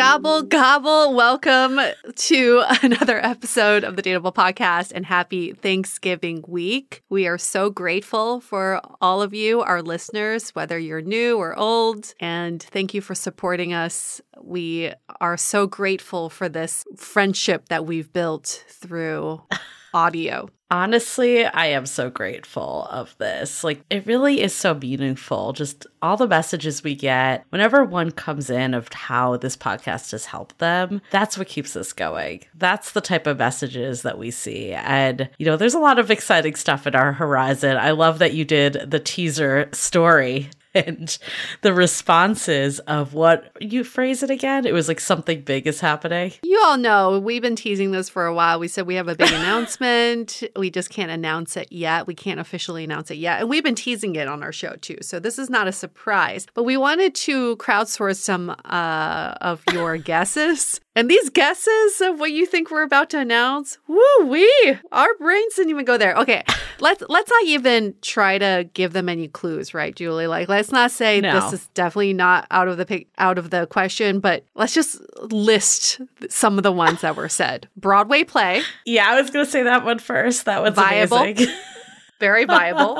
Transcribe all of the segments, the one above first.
Gobble, gobble. Welcome to another episode of the Dateable Podcast and happy Thanksgiving week. We are so grateful for all of you, our listeners, whether you're new or old. And thank you for supporting us. We are so grateful for this friendship that we've built through audio. Honestly, I am so grateful of this. Like, it really is so meaningful. Just all the messages we get whenever one comes in of how this podcast has helped them, that's what keeps us going. That's the type of messages that we see. And, you know, there's a lot of exciting stuff in our horizon. I love that you did the teaser story and the responses of what you phrase it again. It was like something big is happening. You all know we've been teasing this for a while. We said we have a big announcement. We just can't announce it yet. We can't officially announce it yet. And we've been teasing it on our show too. So this is not a surprise. But we wanted to crowdsource some uh, of your guesses and these guesses of what you think we're about to announce, woo wee, our brains didn't even go there. Okay, let's let's not even try to give them any clues, right, Julie? Like, let's not say no. this is definitely not out of the out of the question, but let's just list some of the ones that were said. Broadway play. Yeah, I was gonna say that one first. That was viable. Amazing. very viable.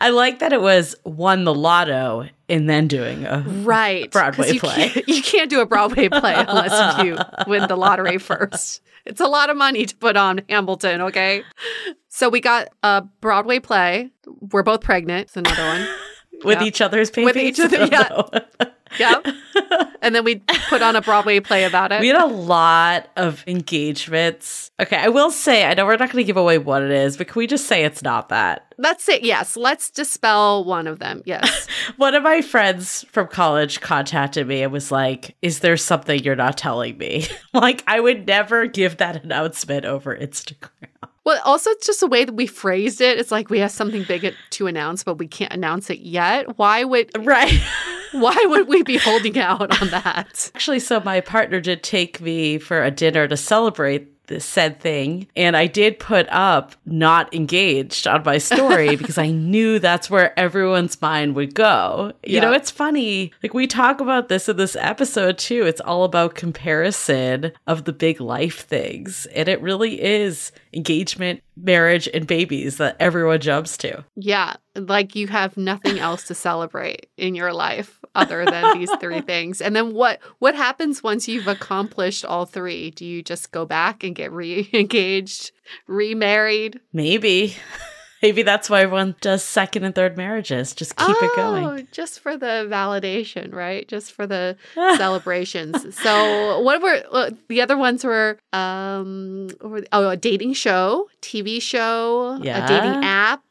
I like that it was won the lotto and then doing a right Broadway you play. Can't, you can't do a Broadway play unless you win the lottery first. It's a lot of money to put on Hamilton, okay? So we got a Broadway play. We're both pregnant. It's another one. With each other's babies. With each other, oh, yeah. Yep. and then we put on a Broadway play about it. We had a lot of engagements. Okay, I will say, I know we're not going to give away what it is, but can we just say it's not that? Let's say, yes, let's dispel one of them. Yes. one of my friends from college contacted me and was like, Is there something you're not telling me? like, I would never give that announcement over Instagram. Well, also, it's just the way that we phrased it. It's like we have something big to announce, but we can't announce it yet. Why would. Right. why would we be holding out on that? Actually, so my partner did take me for a dinner to celebrate this said thing. And I did put up not engaged on my story because I knew that's where everyone's mind would go. You yeah. know, it's funny. Like we talk about this in this episode too. It's all about comparison of the big life things. And it really is engagement, marriage, and babies that everyone jumps to. Yeah. Like you have nothing else to celebrate in your life other than these three things. And then what what happens once you've accomplished all three? Do you just go back and get re-engaged, remarried? Maybe. Maybe that's why everyone does second and third marriages. Just keep it going. Oh, just for the validation, right? Just for the celebrations. So, what were uh, the other ones? Were um, what were the- oh, a dating show, TV show, a dating app.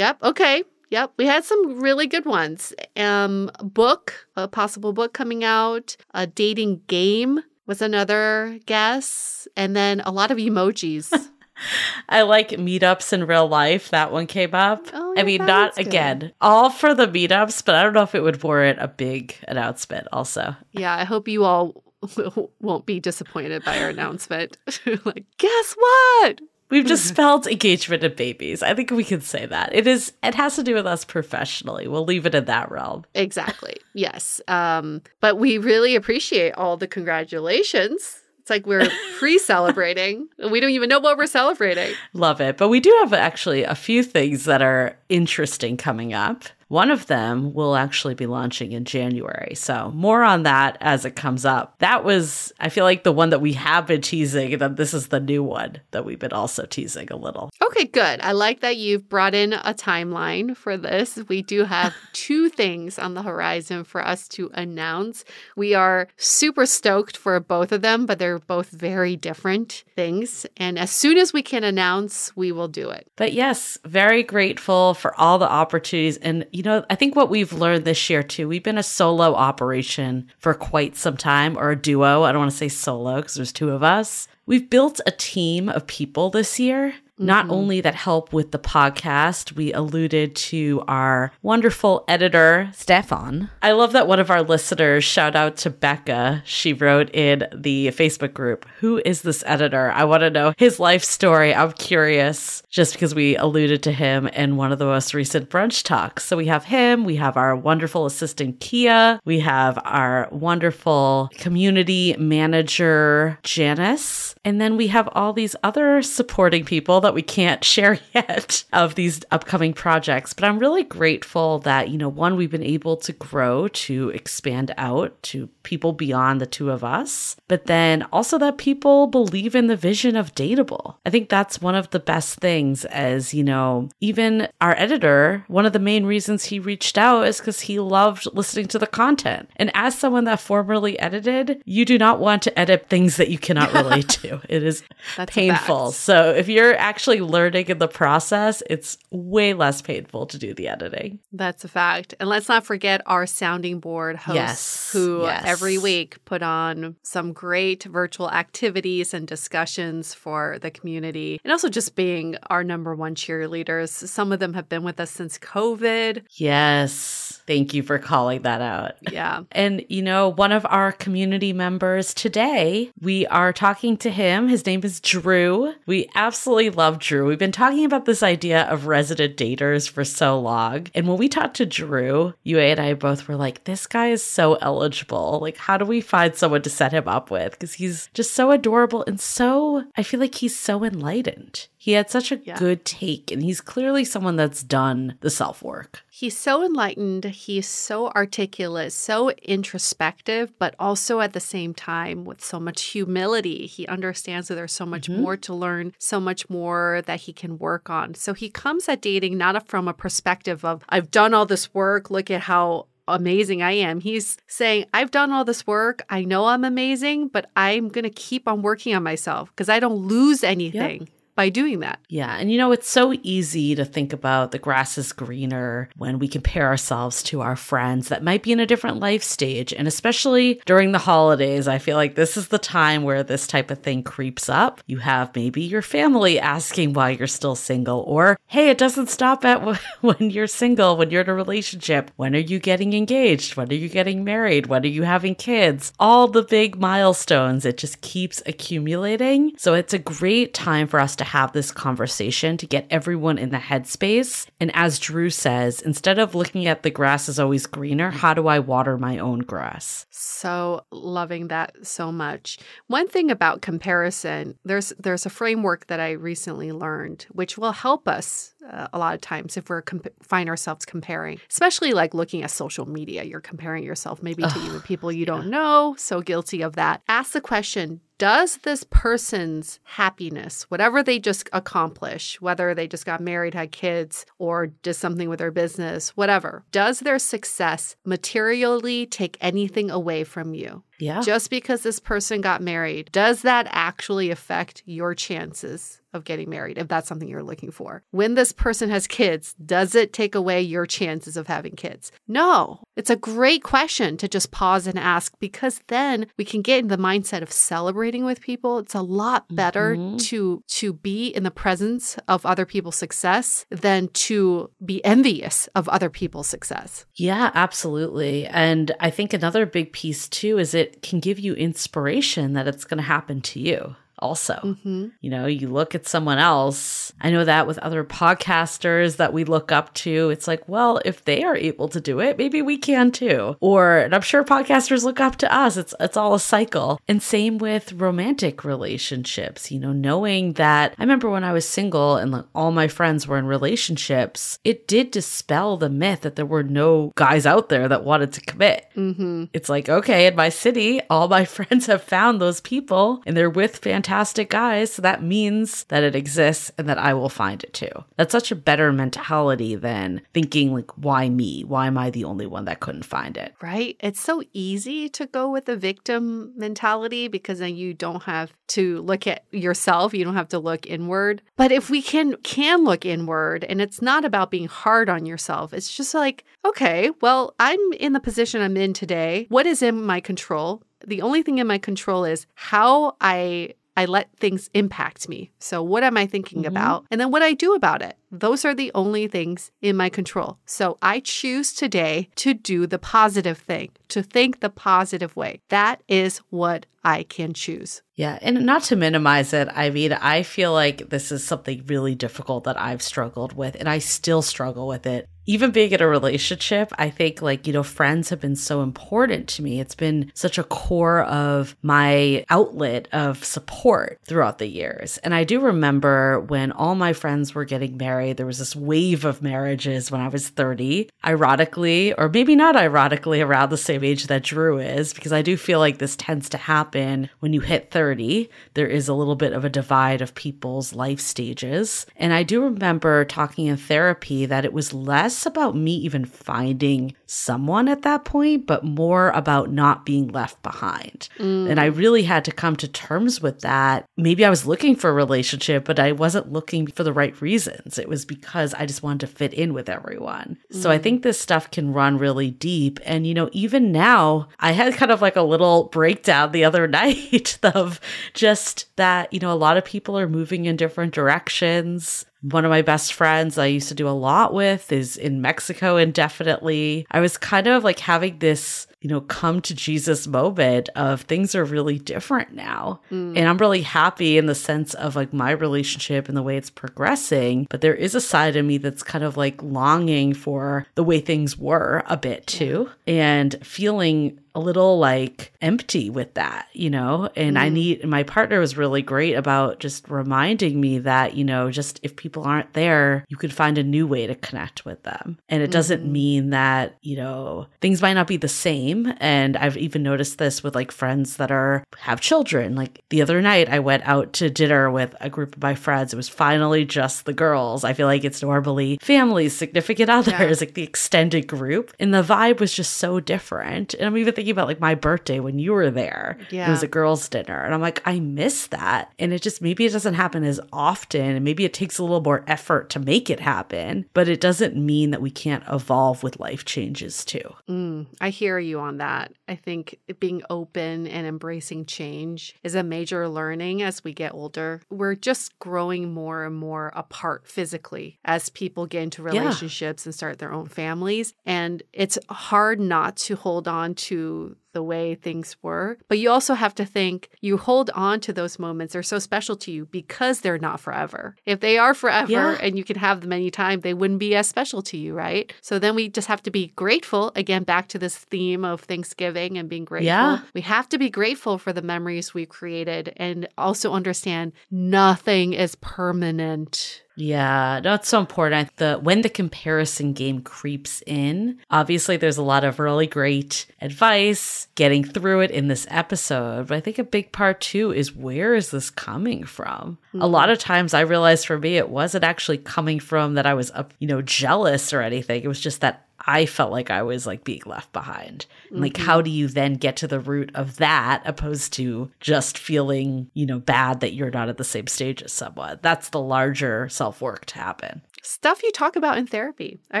Yep. Okay. Yep, we had some really good ones. Um, book, a possible book coming out. A dating game was another guess, and then a lot of emojis. I like meetups in real life. That one came up. Oh, yeah, I mean, not again, all for the meetups, but I don't know if it would warrant a big announcement also. Yeah, I hope you all won't be disappointed by our announcement. like, guess what? We've just spelled engagement and babies. I think we can say that. It is it has to do with us professionally. We'll leave it in that realm. Exactly. Yes. Um, but we really appreciate all the congratulations. It's like we're pre-celebrating. and we don't even know what we're celebrating. Love it. But we do have actually a few things that are interesting coming up. One of them will actually be launching in January. So, more on that as it comes up. That was, I feel like, the one that we have been teasing, and then this is the new one that we've been also teasing a little. Okay, good. I like that you've brought in a timeline for this. We do have two things on the horizon for us to announce. We are super stoked for both of them, but they're both very different things. And as soon as we can announce, we will do it. But yes, very grateful for all the opportunities. And, you know, I think what we've learned this year too, we've been a solo operation for quite some time, or a duo. I don't want to say solo because there's two of us. We've built a team of people this year. Not mm-hmm. only that help with the podcast, we alluded to our wonderful editor, Stefan. I love that one of our listeners, shout out to Becca, she wrote in the Facebook group, Who is this editor? I want to know his life story. I'm curious just because we alluded to him in one of the most recent brunch talks. So we have him, we have our wonderful assistant, Kia, we have our wonderful community manager, Janice, and then we have all these other supporting people that we can't share yet of these upcoming projects. But I'm really grateful that, you know, one, we've been able to grow to expand out to people beyond the two of us, but then also that people believe in the vision of Dateable. I think that's one of the best things as, you know, even our editor, one of the main reasons he reached out is because he loved listening to the content. And as someone that formerly edited, you do not want to edit things that you cannot relate to. It is painful. So if you're actually learning in the process, it's way less painful to do the editing. That's a fact. And let's not forget our sounding board hosts Yes, who yes. every week put on some great virtual activities and discussions for the community. And also just being our number one cheerleaders. Some of them have been with us since COVID. Yes. Thank you for calling that out. Yeah. And, you know, one of our community members today, we are talking to him. His name is Drew. We absolutely love Drew. We've been talking about this idea of resident daters for so long. And when we talked to Drew, Yue and I both were like, this guy is so eligible. Like, how do we find someone to set him up with? Because he's just so adorable and so, I feel like he's so enlightened. He had such a Yeah. good take, and he's clearly someone that's done the self work. He's so enlightened. He's so articulate, so introspective, but also at the same time with so much humility. He understands that there's so much mm-hmm. more to learn, so much more that he can work on. So he comes at dating not from a perspective of, I've done all this work, look at how amazing I am. He's saying, I've done all this work. I know I'm amazing, but I'm going to keep on working on myself because I don't lose anything by doing that. Yeah. And you know, it's so easy to think about the grass is greener when we compare ourselves to our friends that might be in a different life stage. And especially during the holidays, I feel like this is the time where this type of thing creeps up. You have maybe your family asking why you're still single, or hey, it doesn't stop at when you're single, when you're in a relationship. When are you getting engaged? When are you getting married? When are you having kids? All the big milestones. It just keeps accumulating. So it's a great time for us to have this conversation to get everyone in the headspace. And as Drew says, instead of looking at the grass is always greener, how do I water my own grass? So loving that so much. One thing about comparison, there's there's a framework that I recently learned which will help us uh, a lot of times if we're comp- find ourselves comparing, especially like looking at social media. You're comparing yourself maybe to even people you don't know. So guilty of that. Ask the question. Does this person's happiness, whatever they just accomplish, whether they just got married, had kids, or did something with their business, whatever, does their success materially take anything away from you? Yeah. Just because this person got married, does that actually affect your chances of getting married if that's something you're looking for? When this person has kids, does it take away your chances of having kids? No. It's a great question to just pause and ask because then we can get in the mindset of celebrating with people. It's a lot better Mhm. to to be in the presence of other people's success than to be envious of other people's success. Yeah, absolutely. And I think another big piece too is it can give you inspiration that it's going to happen to you also. Mm-hmm. You know, you look at someone else. I know that with other podcasters that we look up to, it's like, well, if they are able to do it, maybe we can too. Or, and I'm sure podcasters look up to us. It's it's all a cycle. And same with romantic relationships, you know, knowing that I remember when I was single and like all my friends were in relationships, it did dispel the myth that there were no guys out there that wanted to commit. Mm-hmm. It's like, okay, in my city, all my friends have found those people and they're with fantastic guys. So that means that it exists and that I will find it too. That's such a better mentality than thinking, like, why me? Why am I the only one that couldn't find it? Right? It's so easy to go with the victim mentality because then you don't have to look at yourself, you don't have to look inward. But if we can can look inward and it's not about being hard on yourself. It's just like, okay, well, I'm in the position I'm in today. What is in my control? The only thing in my control is how I I let things impact me. So, what am I thinking Mhm. about? And then what I do about it. Those are the only things in my control. So, I choose today to do the positive thing, to think the positive way. That is what I can choose. Yeah, and not to minimize it, I mean, I feel like this is something really difficult that I've struggled with, and I still struggle with it. Even being in a relationship, I think, like, you know, friends have been so important to me. It's been such a core of my outlet of support throughout the years. And I do remember when all my friends were getting married, there was this wave of marriages when I was 30. Ironically, or maybe not ironically, around the same age that Drew is, because I do feel like this tends to happen when you hit 30. There is a little bit of a divide of people's life stages. And I do remember talking in therapy that it was less about me even finding someone at that point, but more about not being left behind. And I really had to come to terms with that. Maybe I was looking for a relationship, but I wasn't looking for the right reasons. It was because I just wanted to fit in with everyone. So I mm. think this stuff can run really deep. And, you know, even now, I had kind of like a little breakdown the other night of just that, you know, a lot of people are moving in different directions. One of my best friends I used to do a lot with is in Mexico indefinitely. I was kind of like having this, you know, come to Jesus moment of things are really different now. Mm. And I'm really happy in the sense of like my relationship and the way it's progressing. But there is a side of me that's kind of like longing for the way things were a bit too and feeling a little like empty with that, you know? And I mm. need, my partner was really great about just reminding me that, you know, just if people aren't there, you could find a new way to connect with them. And it doesn't mm-hmm. mean that, you know, things might not be the same. And I've even noticed this with like friends that are, have children. Like the other night, I went out to dinner with a group of my friends. It was finally just the girls. I feel like it's normally families, significant others, like the extended group. And the vibe was just so different. And I'm even thinking about like my birthday when you were there. Yeah. It was a girls' dinner. And I'm like, I miss that. And it just maybe it doesn't happen as often. And maybe it takes a little more effort to make it happen. But it doesn't mean that we can't evolve with life changes too. Mm, I hear you on that. I think being open and embracing change is a major learning as we get older. We're just growing more and more apart physically as people get into Yeah. relationships and start their own families. And it's hard not to hold on to the way things were. But you also have to think you hold on to those moments. They're so special to you because they're not forever. If they are forever Yeah. and you can have them anytime, they wouldn't be as special to you, right? So then we just have to be grateful. Again, back to this theme of Thanksgiving and being grateful. Yeah. We have to be grateful for the memories we've created and also understand nothing is permanent. Yeah, no, it's so important. The when the comparison game creeps in, obviously there's a lot of really great advice getting through it in this episode. But I think a big part too is where is this coming from? Mm-hmm. A lot of times I realized for me it wasn't actually coming from that I was up, you know, jealous or anything. It was just that I felt like I was like being left behind. Mm-hmm. Like, how do you then get to the root of that opposed to just feeling, you know, bad that you're not at the same stage as someone? That's the larger self work to happen stuff you talk about in therapy. I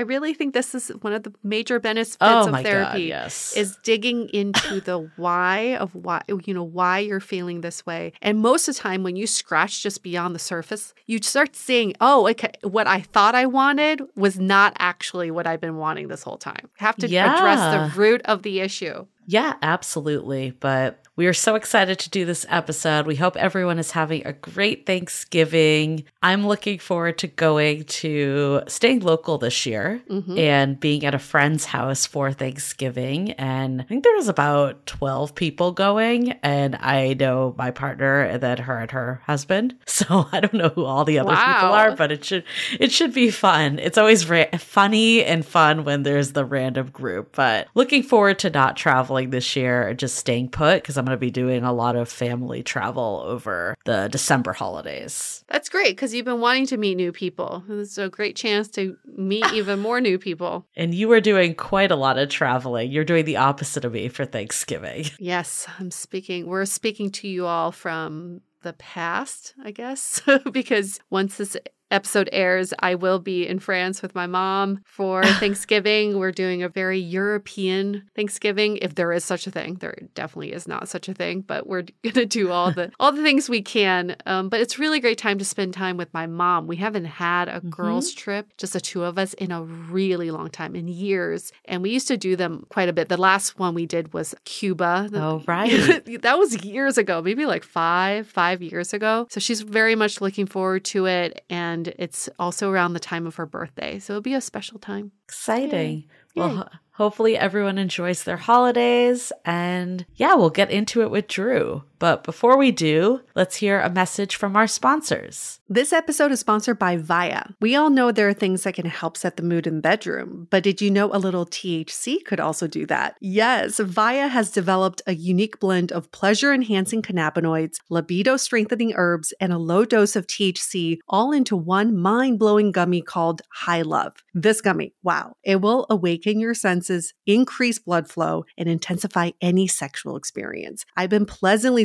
really think this is one of the major benefits oh of therapy. God, yes. Is digging into the why of why you know why you're feeling this way. And most of the time when you scratch just beyond the surface, you start seeing, oh, okay, what I thought I wanted was not actually what I've been wanting this whole time. You have to yeah. address the root of the issue. Yeah, absolutely. But we are so excited to do this episode. We hope everyone is having a great Thanksgiving. I'm looking forward to going to staying local this year mm-hmm. and being at a friend's house for Thanksgiving. And I think there was about 12 people going. And I know my partner and then her and her husband. So I don't know who all the other wow. people are, but it should it should be fun. It's always ra- funny and fun when there's the random group. But looking forward to not traveling this year, just staying put because I'm going to be doing a lot of family travel over the December holidays. That's great because you've been wanting to meet new people. It's a great chance to meet even more new people. And you are doing quite a lot of traveling. You're doing the opposite of me for Thanksgiving. Yes, I'm speaking. We're speaking to you all from the past, I guess, because once this episode airs, I will be in France with my mom for Thanksgiving. We're doing a very European Thanksgiving, if there is such a thing. There definitely is not such a thing, but we're gonna do all the all the things we can. Um, but it's really great time to spend time with my mom. We haven't had a mm-hmm. girls' trip, just the two of us, in a really long time, in years. And we used to do them quite a bit. The last one we did was Cuba. Oh, right. that was years ago, maybe like five, five years ago. So she's very much looking forward to it. And and it's also around the time of her birthday. So it'll be a special time. Exciting. Yay. Well, Yay. hopefully everyone enjoys their holidays. And yeah, we'll get into it with Drew. But before we do, let's hear a message from our sponsors. This episode is sponsored by VIIA. We all know there are things that can help set the mood in the bedroom, but did you know a little THC could also do that? Yes, VIIA has developed a unique blend of pleasure enhancing cannabinoids, libido strengthening herbs, and a low dose of THC all into one mind blowing gummy called High Love. This gummy, wow, it will awaken your senses, increase blood flow, and intensify any sexual experience. I've been pleasantly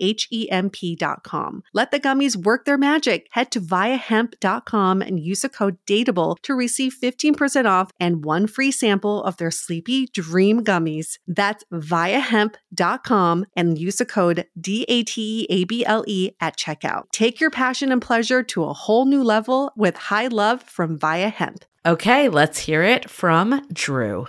H-E-M-P.com. Let the gummies work their magic. Head to viiahemp.com and use the code DATEABLE to receive 15% off and one free sample of their Sleepy Dream gummies. That's viiahemp.com and use the code D-A-T-E-A-B-L-E at checkout. Take your passion and pleasure to a whole new level with high love from Viia Hemp. Okay, let's hear it from Drew.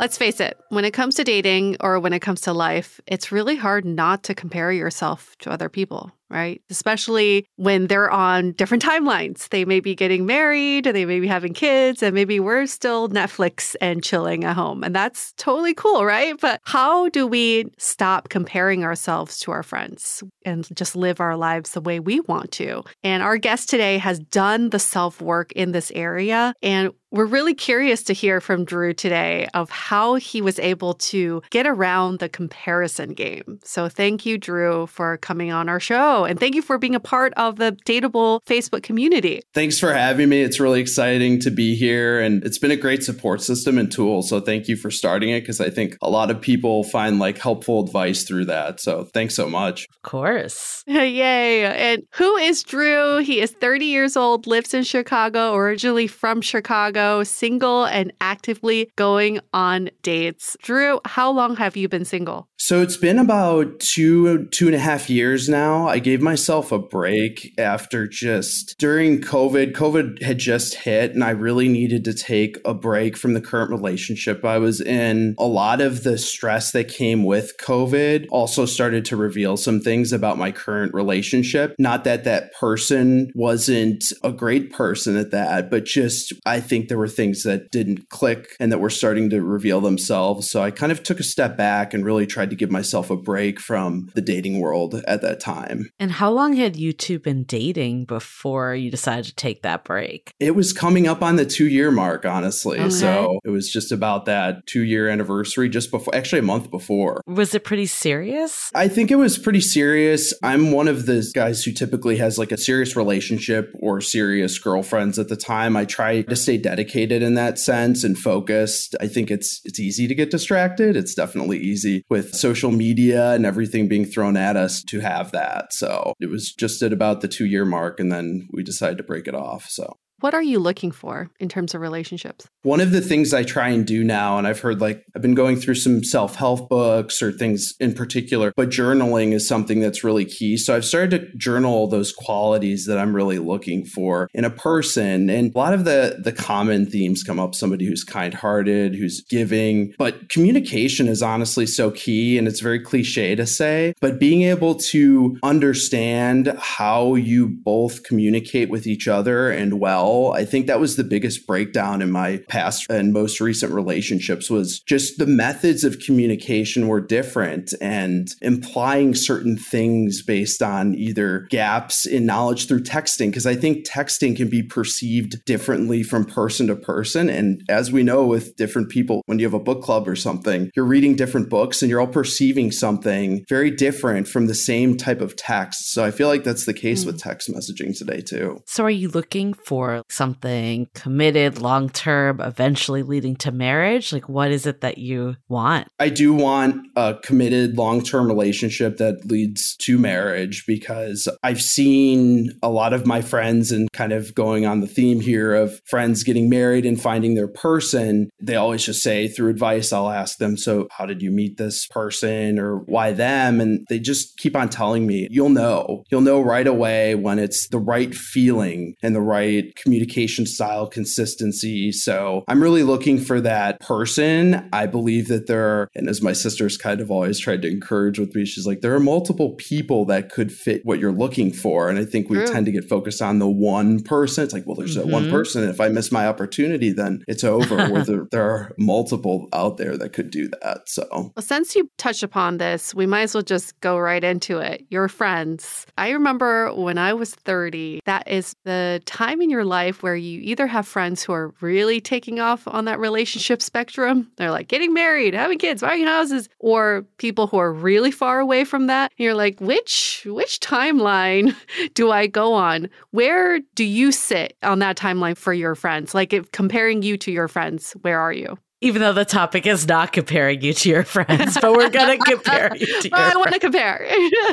Let's face it, when it comes to dating or when it comes to life, it's really hard not to compare yourself to other people right? Especially when they're on different timelines. They may be getting married, they may be having kids, and maybe we're still Netflix and chilling at home. And that's totally cool, right? But how do we stop comparing ourselves to our friends and just live our lives the way we want to? And our guest today has done the self work in this area. And we're really curious to hear from Drew today of how he was able to get around the comparison game. So thank you, Drew, for coming on our show. And thank you for being a part of the Dateable Facebook community. Thanks for having me. It's really exciting to be here. And it's been a great support system and tool. So thank you for starting it because I think a lot of people find like helpful advice through that. So thanks so much. Of course. Yay. And who is Drew? He is 30 years old, lives in Chicago, originally from Chicago single and actively going on dates. Drew, how long have you been single? So it's been about two, two and a half years now. I gave myself a break after just during COVID. COVID had just hit, and I really needed to take a break from the current relationship I was in. A lot of the stress that came with COVID also started to reveal some things about my current relationship. Not that that person wasn't a great person at that, but just I think there were things that didn't click and that were starting to reveal themselves. So I kind of took a step back and really tried to give myself a break from the dating world at that time. And how long had you two been dating before you decided to take that break? It was coming up on the two year mark, honestly. Okay. So it was just about that two year anniversary, just before, actually a month before. Was it pretty serious? I think it was pretty serious. I'm one of the guys who typically has like a serious relationship or serious girlfriends at the time. I try to stay dedicated in that sense and focused. I think it's it's easy to get distracted. It's definitely easy with social media and everything being thrown at us to have that. So it was just at about the two year mark, and then we decided to break it off. So what are you looking for in terms of relationships? One of the things I try and do now, and I've heard like I've been going through some self help books or things in particular, but journaling is something that's really key. So I've started to journal those qualities that I'm really looking for in a person. And a lot of the, the common themes come up somebody who's kind hearted, who's giving, but communication is honestly so key. And it's very cliche to say, but being able to understand how you both communicate with each other and well I think that was the biggest breakdown in my past and most recent relationships was just the methods of communication were different and implying certain things based on either gaps in knowledge through texting because I think texting can be perceived differently from person to person and as we know with different people when you have a book club or something you're reading different books and you're all perceiving something very different from the same type of text so I feel like that's the case mm. with text messaging today too. So are you looking for something committed, long term, eventually leading to marriage? Like, what is it that you want? I do want a committed, long term relationship that leads to marriage because I've seen a lot of my friends and kind of going on the theme here of friends getting married and finding their person. They always just say, through advice, I'll ask them, So, how did you meet this person or why them? And they just keep on telling me, You'll know. You'll know right away when it's the right feeling and the right communication style consistency. So I'm really looking for that person. I believe that there are, and as my sister's kind of always tried to encourage with me, she's like, there are multiple people that could fit what you're looking for. And I think we True. tend to get focused on the one person. It's like, well, there's mm-hmm. that one person. And if I miss my opportunity, then it's over. Where there, there are multiple out there that could do that. So, well, since you touched upon this, we might as well just go right into it. Your friends. I remember when I was 30, that is the time in your life where you either have friends who are really taking off on that relationship spectrum, they're like getting married, having kids, buying houses, or people who are really far away from that. You're like, which which timeline do I go on? Where do you sit on that timeline for your friends? Like if comparing you to your friends, where are you? Even though the topic is not comparing you to your friends, but we're going to compare you to your I want to compare.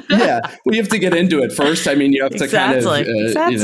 yeah, we have to get into it first. I mean, you have to exactly. kind of, uh, exactly. you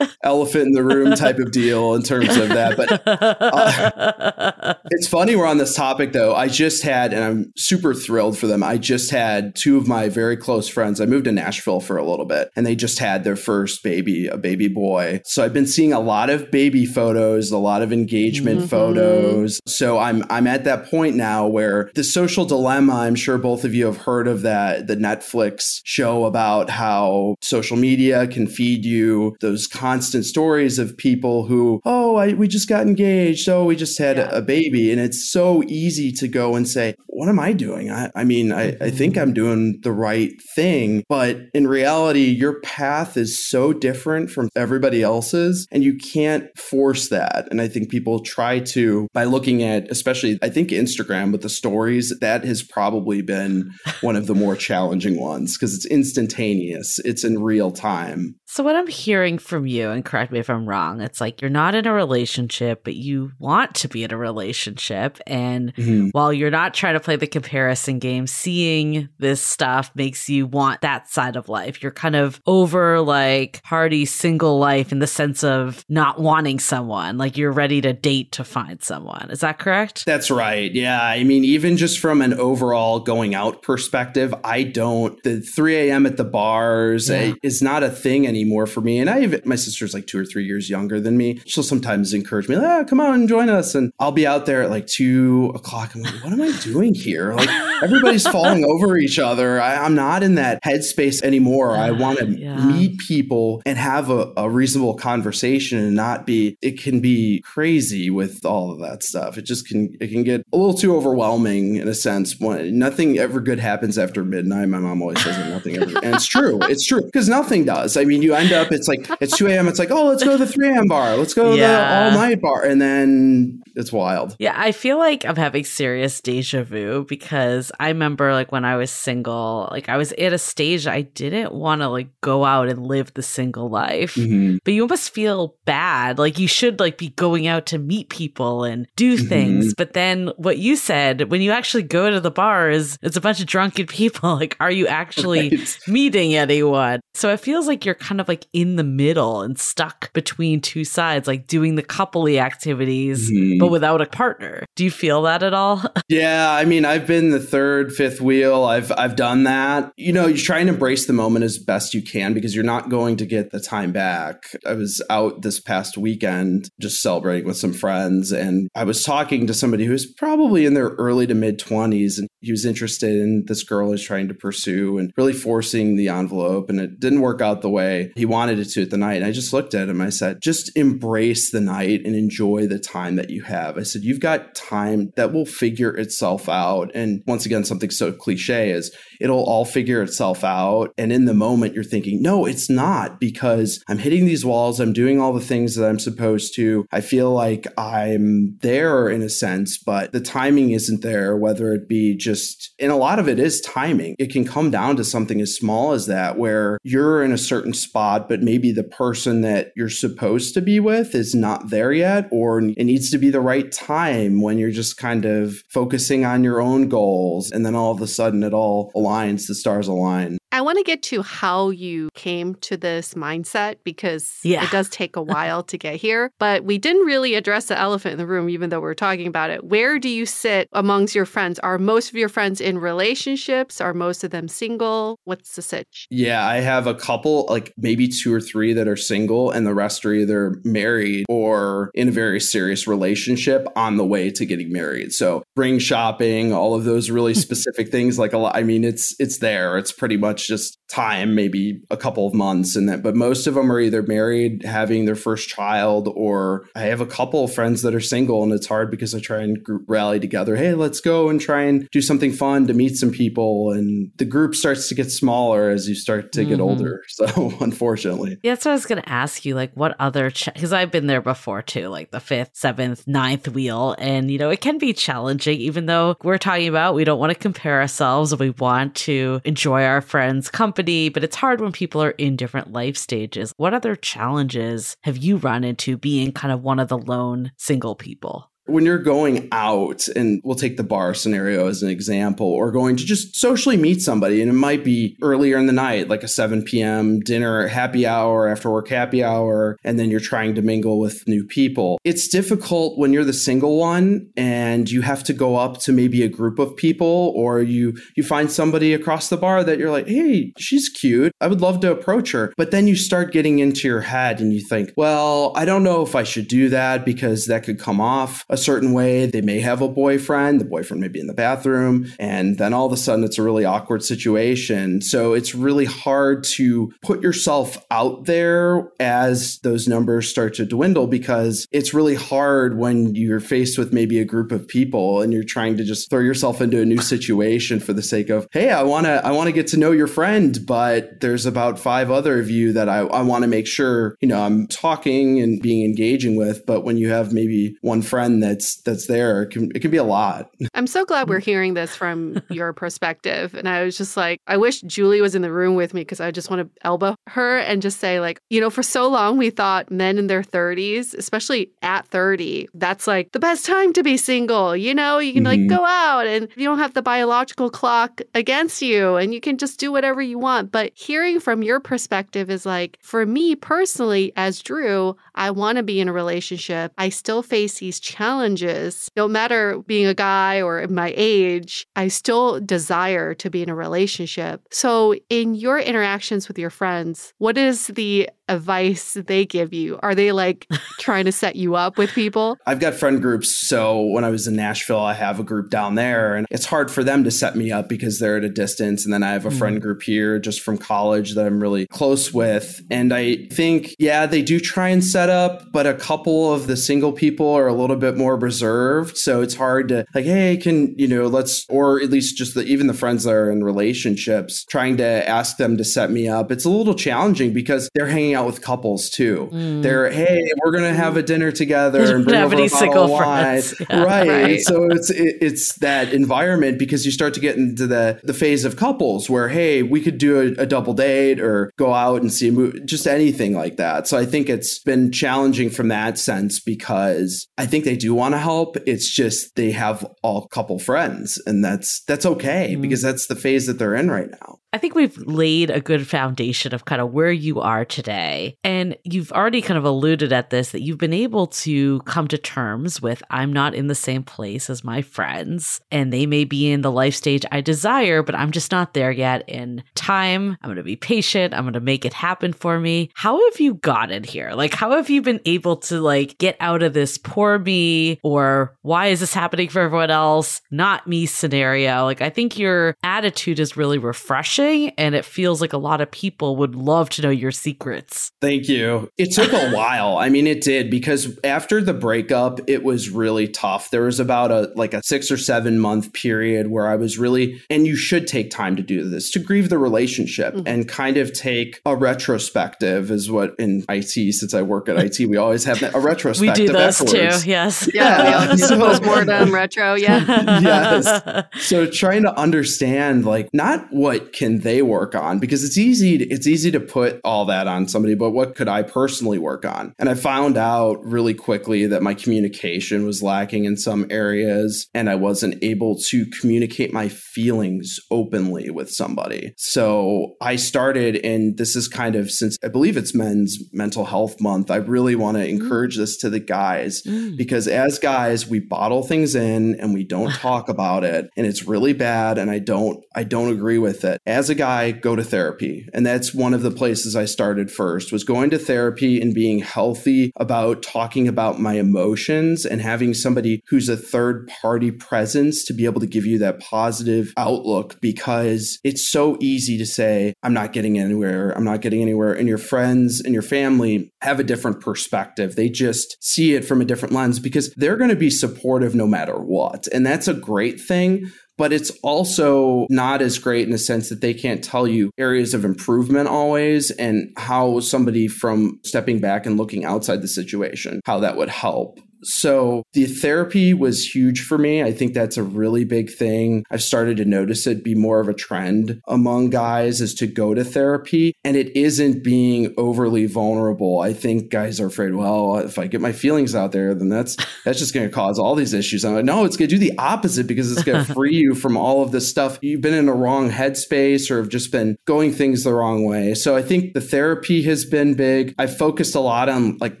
know, elephant in the room type of deal in terms of that. But uh, it's funny we're on this topic, though. I just had, and I'm super thrilled for them. I just had two of my very close friends. I moved to Nashville for a little bit, and they just had their first baby, a baby boy. So I've been seeing a lot of baby photos, a lot of engagement mm-hmm. photos. So I I'm I'm at that point now where the social dilemma, I'm sure both of you have heard of that, the Netflix show about how social media can feed you those constant stories of people who, oh, I, we just got engaged. Oh, we just had yeah. a, baby. And it's so easy to go and say, what am I doing? I, I mean, I, I mm-hmm. think I'm doing the right thing. But in reality, your path is so different from everybody else's, and you can't force that. And I think people try to, by looking at especially I think Instagram with the stories, that has probably been one of the more challenging ones because it's instantaneous, it's in real time. So, what I'm hearing from you, and correct me if I'm wrong, it's like you're not in a relationship, but you want to be in a relationship. And mm-hmm. while you're not trying to play the comparison game, seeing this stuff makes you want that side of life. You're kind of over like party single life in the sense of not wanting someone, like you're ready to date to find someone. Is that correct? That's right. Yeah. I mean, even just from an overall going out perspective, I don't, the 3 a.m. at the bars yeah. Is not a thing anymore anymore for me. And I have my sister's like two or three years younger than me. She'll sometimes encourage me, ah, come on, join us. And I'll be out there at like two o'clock. I'm like, what am I doing here? Like everybody's falling over each other. I, am not in that headspace anymore. I want to yeah. meet people and have a, a reasonable conversation and not be, it can be crazy with all of that stuff. It just can, it can get a little too overwhelming in a sense. When nothing ever good happens after midnight. My mom always says that nothing ever, and it's true. It's true because nothing does. I mean, you end up, it's like, it's 2 a.m. It's like, oh, let's go to the 3 a.m. bar. Let's go to yeah. the all night bar. And then it's wild. Yeah. I feel like I'm having serious deja vu because I remember like when I was single, like I was at a stage I didn't want to like go out and live the single life. Mm-hmm. But you almost feel bad. Like you should like be going out to meet people and do mm-hmm. things. Mm-hmm. But then what you said, when you actually go to the bars, it's a bunch of drunken people. Like, are you actually right. meeting anyone? So it feels like you're kind of like in the middle and stuck between two sides, like doing the coupley activities, mm-hmm. but without a partner. Do you feel that at all? yeah, I mean, I've been the third, fifth wheel. I've I've done that. You know, you try and embrace the moment as best you can because you're not going to get the time back. I was out this past weekend just celebrating with some friends, and I was talking to somebody who's probably in their early to mid 20s, and he was interested in this girl is trying to pursue and really forcing the envelope, and it didn't work out the way he wanted it to at the night. And I just looked at him. I said, just embrace the night and enjoy the time that you have. I said, you've got time that will figure itself out. And once again, something so cliche is it'll all figure itself out. And in the moment, you're thinking, no, it's not because I'm hitting these walls. I'm doing all the things that I'm supposed to. I feel like I'm there in a sense, but the timing isn't there, whether it be just, and a lot of it is timing. It can come down to something as small as that, where you're in a certain spot, but maybe the person that you're supposed to be with is not there yet, or it needs to be the right time when you're just kind of focusing on your own goals. And then all of a sudden it all aligns aligns, the stars align. I want to get to how you came to this mindset because yeah. it does take a while to get here. But we didn't really address the elephant in the room, even though we are talking about it. Where do you sit amongst your friends? Are most of your friends in relationships? Are most of them single? What's the sitch? Yeah, I have a couple, like maybe two or three that are single, and the rest are either married or in a very serious relationship on the way to getting married. So bring shopping, all of those really specific things. Like a lot, I mean, it's it's there. It's pretty much just time, maybe a couple of months, and that. But most of them are either married, having their first child, or I have a couple of friends that are single, and it's hard because I try and group rally together. Hey, let's go and try and do something fun to meet some people, and the group starts to get smaller as you start to mm-hmm. get older. So unfortunately, yeah, that's what I was going to ask you. Like, what other? Because ch- I've been there before too, like the fifth, seventh, ninth wheel, and you know it can be challenging. Even though we're talking about we don't want to compare ourselves, we want to enjoy our friends' company, but it's hard when people are in different life stages. What other challenges have you run into being kind of one of the lone single people? When you're going out and we'll take the bar scenario as an example or going to just socially meet somebody and it might be earlier in the night like a 7 p.m dinner happy hour after work happy hour and then you're trying to mingle with new people. It's difficult when you're the single one and you have to go up to maybe a group of people or you you find somebody across the bar that you're like hey she's cute. I would love to approach her. But then you start getting into your head and you think well i don't know if i should do that because that could come off a certain way. They may have a boyfriend, the boyfriend may be in the bathroom, and then all of a sudden it's a really awkward situation. So it's really hard to put yourself out there as those numbers start to dwindle because it's really hard when you're faced with maybe a group of people and you're trying to just throw yourself into a new situation for the sake of, hey, I wanna I wanna get to know your friend, but there's about five other of you that I, I want to make sure, you know, I'm talking and being engaging with. But when you have maybe one friend that that's that's there. It can it can be a lot. I'm so glad we're hearing this from your perspective. And I was just like, I wish Julie was in the room with me because I just want to elbow her and just say, like, you know, for so long we thought men in their 30s, especially at 30, that's like the best time to be single. You know, you can mm-hmm. like go out and you don't have the biological clock against you and you can just do whatever you want. But hearing from your perspective is like, for me personally, as Drew, I want to be in a relationship. I still face these challenges. Challenges, no matter being a guy or my age, I still desire to be in a relationship. So, in your interactions with your friends, what is the advice they give you? Are they like trying to set you up with people? I've got friend groups. So when I was in Nashville, I have a group down there, and it's hard for them to set me up because they're at a distance. And then I have a mm. friend group here just from college that I'm really close with. And I think, yeah, they do try and set up, but a couple of the single people are a little bit more reserved. So it's hard to, like, hey, can, you know, let's, or at least just the, even the friends that are in relationships, trying to ask them to set me up. It's a little challenging because they're hanging out out with couples too. Mm. They're hey, we're gonna have a dinner together and bring over a bottle of wine, yeah. right. right? So it's it, it's that environment because you start to get into the the phase of couples where hey, we could do a, a double date or go out and see a movie, just anything like that. So I think it's been challenging from that sense because I think they do want to help. It's just they have all couple friends, and that's that's okay mm. because that's the phase that they're in right now. I think we've laid a good foundation of kind of where you are today. And you've already kind of alluded at this that you've been able to come to terms with I'm not in the same place as my friends, and they may be in the life stage I desire, but I'm just not there yet in time. I'm going to be patient. I'm going to make it happen for me. How have you gotten here? Like, how have you been able to like get out of this poor me or why is this happening for everyone else? Not me scenario. Like, I think your attitude is really refreshing refreshing and it feels like a lot of people would love to know your secrets. Thank you. It took a while. I mean, it did because after the breakup, it was really tough. There was about a like a 6 or 7 month period where I was really and you should take time to do this to grieve the relationship mm-hmm. and kind of take a retrospective is what in IT since I work at IT we always have a retrospective. we do those afterwards. too. Yes. Yeah. yeah. so, postmortem retro. Yeah. yes. So trying to understand like not what can can they work on? Because it's easy to, it's easy to put all that on somebody, but what could I personally work on? And I found out really quickly that my communication was lacking in some areas and I wasn't able to communicate my feelings openly with somebody. So I started and this is kind of since I believe it's men's mental health month, I really want to mm. encourage this to the guys mm. because as guys, we bottle things in and we don't talk about it and it's really bad and I don't I don't agree with it. As as a guy go to therapy. And that's one of the places i started first was going to therapy and being healthy about talking about my emotions and having somebody who's a third party presence to be able to give you that positive outlook because it's so easy to say i'm not getting anywhere. I'm not getting anywhere. And your friends and your family have a different perspective. They just see it from a different lens because they're going to be supportive no matter what. And that's a great thing but it's also not as great in the sense that they can't tell you areas of improvement always and how somebody from stepping back and looking outside the situation, how that would help. So the therapy was huge for me. I think that's a really big thing. I've started to notice it be more of a trend among guys is to go to therapy and it isn't being overly vulnerable. I think guys are afraid, well, if I get my feelings out there, then that's that's just going to cause all these issues. I'm like, no, it's going to do the opposite because it's going to free you from all of this stuff. You've been in a wrong headspace or have just been going things the wrong way. So I think the therapy has been big. I focused a lot on like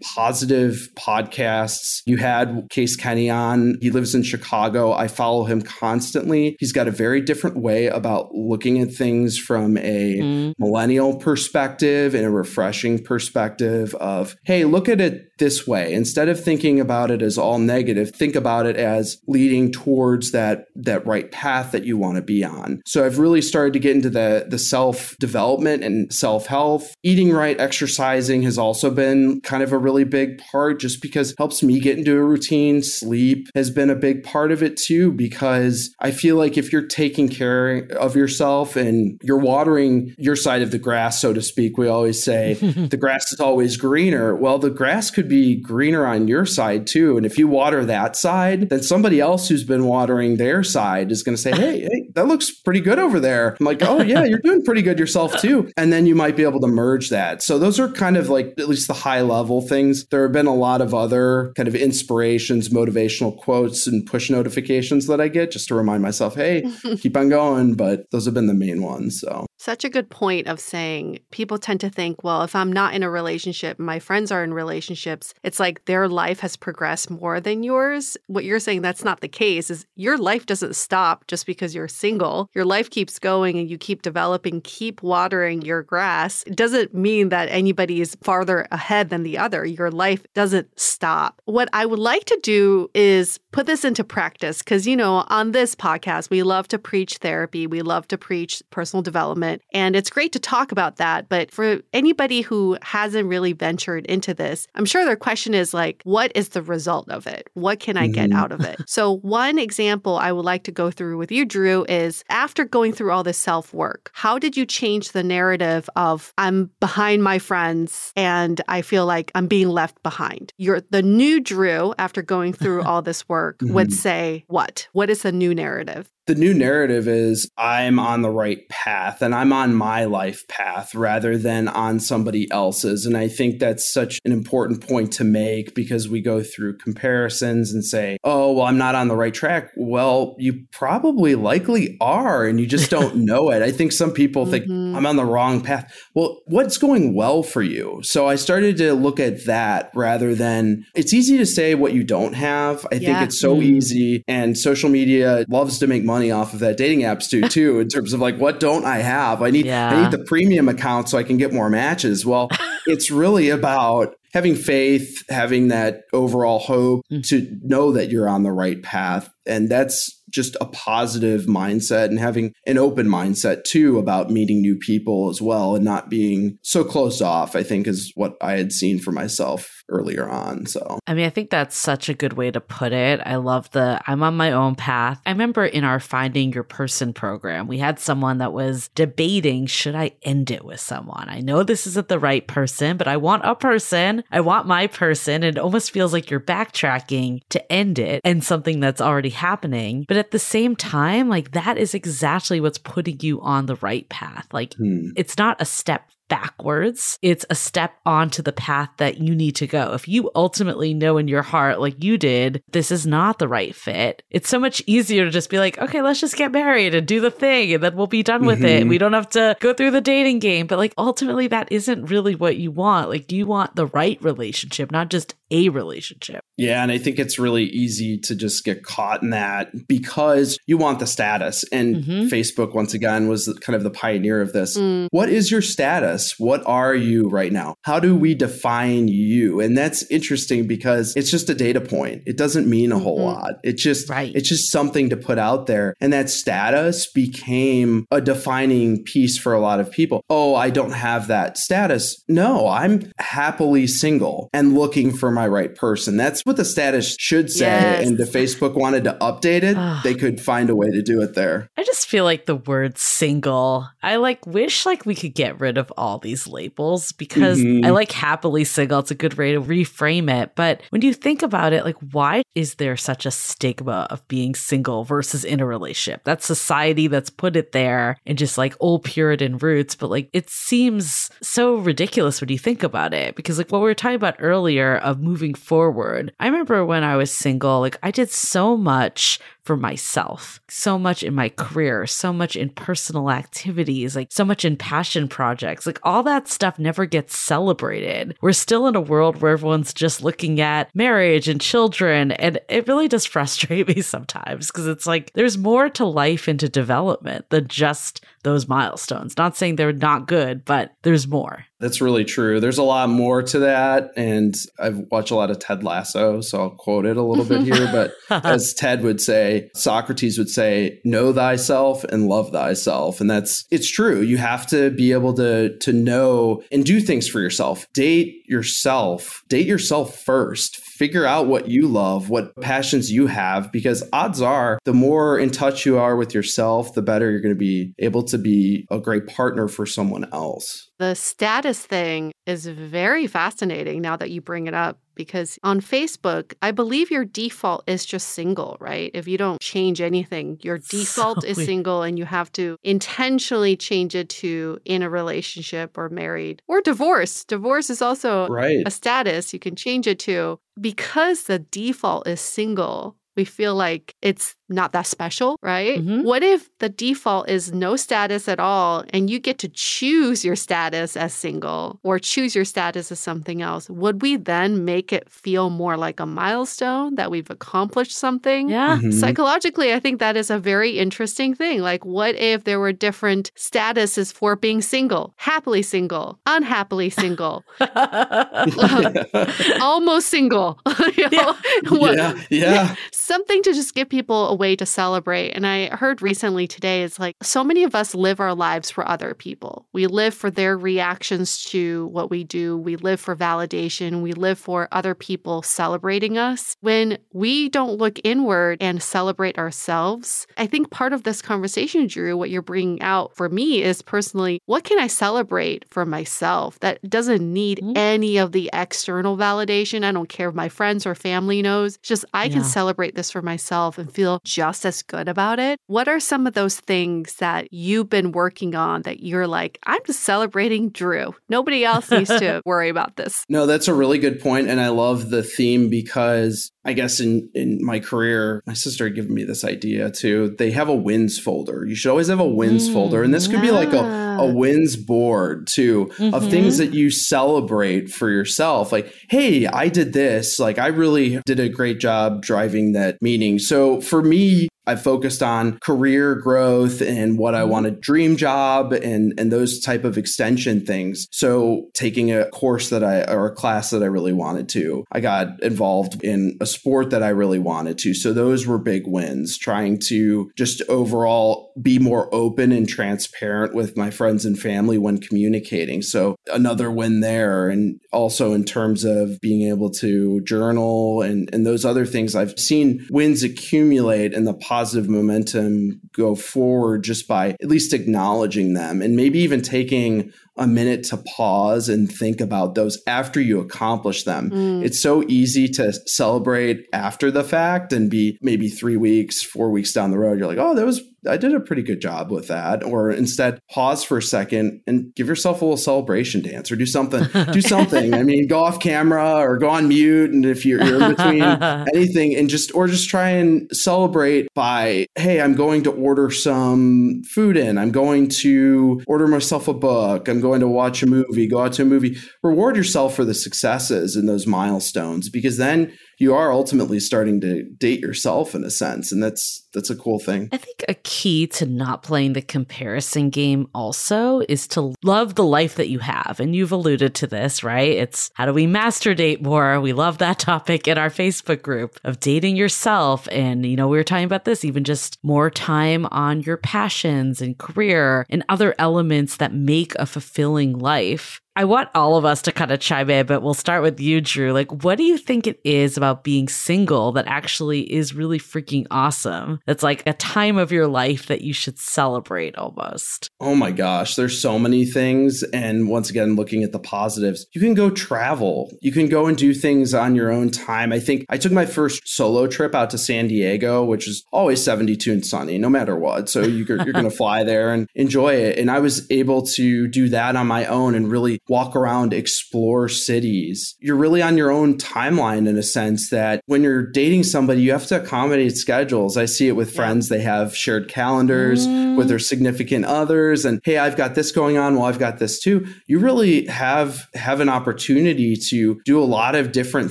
positive podcasts you had Case Kenney on. He lives in Chicago. I follow him constantly. He's got a very different way about looking at things from a mm. millennial perspective and a refreshing perspective of, hey, look at it this way. Instead of thinking about it as all negative, think about it as leading towards that that right path that you want to be on. So I've really started to get into the the self-development and self-health. Eating right, exercising has also been kind of a really big part just because it helps me get into a routine. Sleep has been a big part of it too, because I feel like if you're taking care of yourself and you're watering your side of the grass, so to speak, we always say the grass is always greener. Well, the grass could be greener on your side too. And if you water that side, then somebody else who's been watering their side is going to say, hey, hey, that looks pretty good over there. I'm like, oh, yeah, you're doing pretty good yourself too. And then you might be able to merge that. So those are kind of like at least the high level things. There have been a lot of other kind of inspirations, motivational quotes, and push notifications that I get just to remind myself, hey, keep on going. But those have been the main ones. So such a good point of saying people tend to think, well, if I'm not in a relationship, my friends are in relationships, it's like their life has progressed more than yours. What you're saying that's not the case is your life doesn't stop just because you're single. Your life keeps going and you keep developing, keep watering your grass. It doesn't mean that anybody is farther ahead than the other. Your life doesn't stop. What I would like to do is put this into practice because, you know, on this podcast, we love to preach therapy, we love to preach personal development. And it's great to talk about that. But for anybody who hasn't really ventured into this, I'm sure their question is like, what is the result of it? What can I get mm-hmm. out of it? So, one example I would like to go through with you, Drew, is after going through all this self work, how did you change the narrative of I'm behind my friends and I feel like I'm being left behind? You're the new Drew after going through all this work mm-hmm. would say, what? What is the new narrative? The new narrative is I'm on the right path and I'm on my life path rather than on somebody else's. And I think that's such an important point to make because we go through comparisons and say, oh, well, I'm not on the right track. Well, you probably likely are, and you just don't know it. I think some people think mm-hmm. I'm on the wrong path. Well, what's going well for you? So I started to look at that rather than it's easy to say what you don't have. I yeah. think it's so mm-hmm. easy, and social media loves to make money money off of that dating apps too, too, in terms of like, what don't I have? I need, yeah. I need the premium account so I can get more matches. Well, it's really about having faith, having that overall hope mm. to know that you're on the right path. And that's just a positive mindset and having an open mindset too about meeting new people as well and not being so closed off, I think is what I had seen for myself earlier on. So, I mean, I think that's such a good way to put it. I love the I'm on my own path. I remember in our Finding Your Person program, we had someone that was debating should I end it with someone? I know this isn't the right person, but I want a person. I want my person. And it almost feels like you're backtracking to end it and something that's already happening. But at the same time, like that is exactly what's putting you on the right path. Like hmm. it's not a step backwards. It's a step onto the path that you need to go. If you ultimately know in your heart, like you did, this is not the right fit, it's so much easier to just be like, okay, let's just get married and do the thing and then we'll be done with mm-hmm. it. We don't have to go through the dating game. But like ultimately, that isn't really what you want. Like you want the right relationship, not just a relationship. Yeah. And I think it's really easy to just get caught in that because you want the status. And mm-hmm. Facebook, once again, was kind of the pioneer of this. Mm. What is your status? What are you right now? How do we define you? And that's interesting because it's just a data point. It doesn't mean a mm-hmm. whole lot. It just, right. it's just something to put out there. And that status became a defining piece for a lot of people. Oh, I don't have that status. No, I'm happily single and looking for my right person. That's what the status should say. Yes. And if Facebook wanted to update it, they could find a way to do it there. I just feel like the word single, I like wish like we could get rid of all these labels because mm-hmm. I like happily single. It's a good way to reframe it. But when you think about it, like why is there such a stigma of being single versus in a relationship? That's society that's put it there and just like old Puritan roots. But like it seems so ridiculous when you think about it because like what we were talking about earlier of moving forward. I remember when I was single, like I did so much for myself. So much in my career, so much in personal activities, like so much in passion projects. Like all that stuff never gets celebrated. We're still in a world where everyone's just looking at marriage and children. And it really does frustrate me sometimes because it's like there's more to life and to development than just those milestones. Not saying they're not good, but there's more. That's really true. There's a lot more to that. And I've watched a lot of Ted Lasso, so I'll quote it a little bit here. But as Ted would say, Socrates would say, know thyself and love thyself. And that's it's true. You have to be able to to know and do things for yourself. Date yourself. Date yourself first figure out what you love, what passions you have, because odds are the more in touch you are with yourself, the better you're going to be able to be a great partner for someone else. The status thing is very fascinating now that you bring it up because on Facebook, I believe your default is just single, right? If you don't change anything, your default so is single and you have to intentionally change it to in a relationship or married or divorce. Divorce is also right. a status you can change it to because the default is single we feel like it's not that special, right? Mm-hmm. What if the default is no status at all and you get to choose your status as single or choose your status as something else? Would we then make it feel more like a milestone that we've accomplished something? Yeah. Mm-hmm. Psychologically, I think that is a very interesting thing. Like, what if there were different statuses for being single, happily single, unhappily single, almost single? you know? yeah. yeah. yeah. Something to just give people a way to celebrate. And I heard recently today, it's like so many of us live our lives for other people. We live for their reactions to what we do. We live for validation. We live for other people celebrating us. When we don't look inward and celebrate ourselves, I think part of this conversation, Drew, what you're bringing out for me is personally, what can I celebrate for myself that doesn't need mm-hmm. any of the external validation? I don't care if my friends or family knows. It's just I yeah. can celebrate this for myself and feel just as good about it. What are some of those things that you've been working on that you're like, I'm just celebrating Drew? Nobody else needs to worry about this. No, that's a really good point, And I love the theme because I guess in, in my career, my sister had given me this idea too. They have a wins folder. You should always have a wins mm, folder. And this could yeah. be like a, a wins board too mm-hmm. of things that you celebrate for yourself. Like, hey, I did this. Like, I really did a great job driving that meeting. So for me, I focused on career growth and what I mm-hmm. wanted dream job and and those type of extension things. So taking a course that I or a class that I really wanted to. I got involved in a sport that I really wanted to. So those were big wins trying to just overall be more open and transparent with my friends and family when communicating. So another win there and also in terms of being able to journal and and those other things I've seen wins accumulate in the positive momentum go forward just by at least acknowledging them and maybe even taking a minute to pause and think about those after you accomplish them. Mm. It's so easy to celebrate after the fact and be maybe three weeks, four weeks down the road. You're like, oh, that was I did a pretty good job with that. Or instead, pause for a second and give yourself a little celebration dance or do something. do something. I mean, go off camera or go on mute. And if you're, you're in between anything, and just, or just try and celebrate by, hey, I'm going to order some food in. I'm going to order myself a book. I'm going to watch a movie, go out to a movie. Reward yourself for the successes and those milestones because then you are ultimately starting to date yourself in a sense and that's that's a cool thing. I think a key to not playing the comparison game also is to love the life that you have and you've alluded to this right? It's how do we master date more? We love that topic in our facebook group of dating yourself and you know we were talking about this even just more time on your passions and career and other elements that make a fulfilling life I want all of us to kind of chime in, but we'll start with you, Drew. Like, what do you think it is about being single that actually is really freaking awesome? That's like a time of your life that you should celebrate almost. Oh my gosh, there's so many things. And once again, looking at the positives, you can go travel, you can go and do things on your own time. I think I took my first solo trip out to San Diego, which is always 72 and sunny, no matter what. So you're, you're going to fly there and enjoy it. And I was able to do that on my own and really walk around, explore cities. You're really on your own timeline in a sense that when you're dating somebody, you have to accommodate schedules. I see it with friends, they have shared calendars mm. With mm-hmm. their significant others and hey, I've got this going on, well I've got this too. You really have have an opportunity to do a lot of different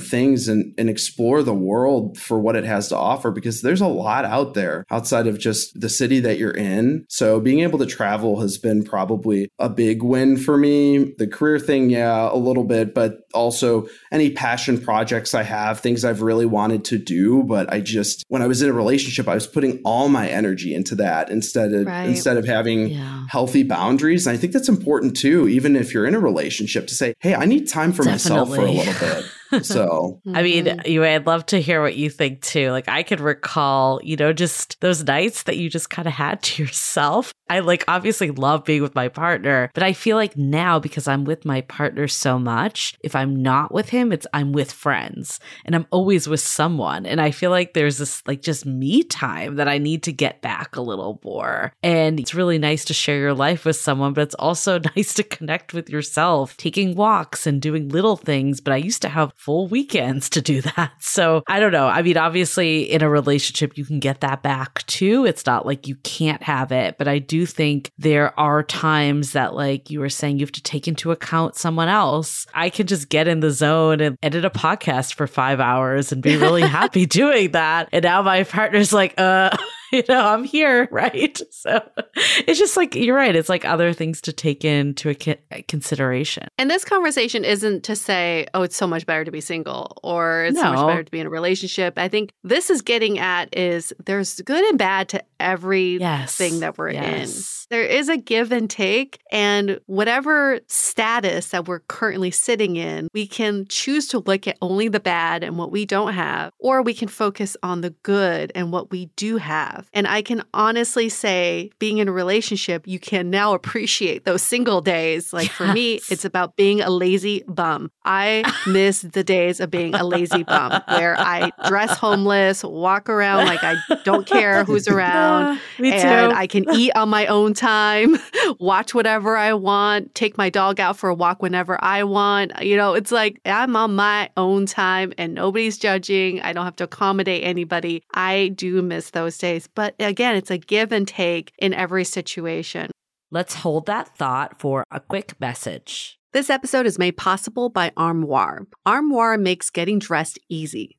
things and, and explore the world for what it has to offer because there's a lot out there outside of just the city that you're in. So being able to travel has been probably a big win for me. The career career thing, yeah, a little bit, but also any passion projects I have, things I've really wanted to do, but I just when I was in a relationship, I was putting all my energy into that instead of right. instead of having yeah. healthy boundaries. And I think that's important too, even if you're in a relationship, to say, hey, I need time for Definitely. myself for a little bit. So, I mean, Mhm. you I'd love to hear what you think too. Like I could recall, you know, just those nights that you just kind of had to yourself. I like obviously love being with my partner, but I feel like now because I'm with my partner so much, if I'm not with him, it's I'm with friends and I'm always with someone. And I feel like there's this like just me time that I need to get back a little more. And it's really nice to share your life with someone, but it's also nice to connect with yourself, taking walks and doing little things. But I used to have full weekends to do that. So I don't know. I mean, obviously, in a relationship, you can get that back too. It's not like you can't have it, but I do think there are times that, like you were saying, you have to take into account someone else. I can just get in the zone and edit a podcast for five hours and be really happy doing that. And now my partner's like, uh, you know, I'm here, right? So it's just like, you're right. It's like other things to take into a consideration. And this conversation isn't to say, oh, it's so much better to be single or it's so much better to be in a relationship. I think this is getting at is there's good and bad to every Yes. thing that we're in. Yes. There is a give and take, and whatever status that we're currently sitting in, we can choose to look at only the bad and what we don't have, or we can focus on the good and what we do have. And I can honestly say, being in a relationship, you can now appreciate those single days. Like for me, it's about being a lazy bum. I miss the days of being a lazy bum where I dress homeless, walk around like I don't care who's around me and. I can eat on my own time, watch whatever I want, take my dog out for a walk whenever I want. You know, it's like I'm on my own time and nobody's judging. I don't have to accommodate anybody. I do miss those days. But again, it's a give and take in every situation. Let's hold that thought for a quick message. This episode is made possible by Armoire. Armoire makes getting dressed easy.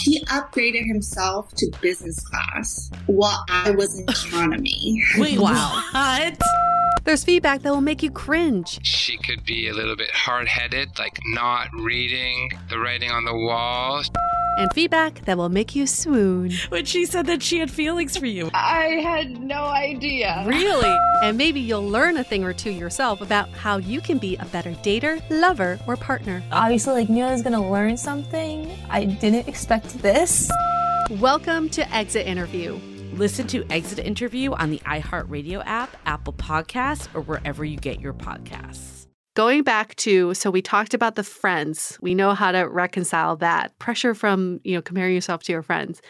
He upgraded himself to business class while I was in economy. Wait, Wow. what? There's feedback that will make you cringe. she could be a little bit hard-headed, like not reading the writing on the wall. And feedback that will make you swoon. When she said that she had feelings for you. I had no idea. Really? And maybe you'll learn a thing or two yourself about how you can be a better dater, lover, or partner. obviously like knew I was gonna learn something. I didn't expect this. Welcome to Exit Interview. Listen to Exit Interview on the iHeartRadio app, Apple Podcasts, or wherever you get your podcasts. Going back to, so we talked about the friends. We know how to reconcile that pressure from, you know, comparing yourself to your friends.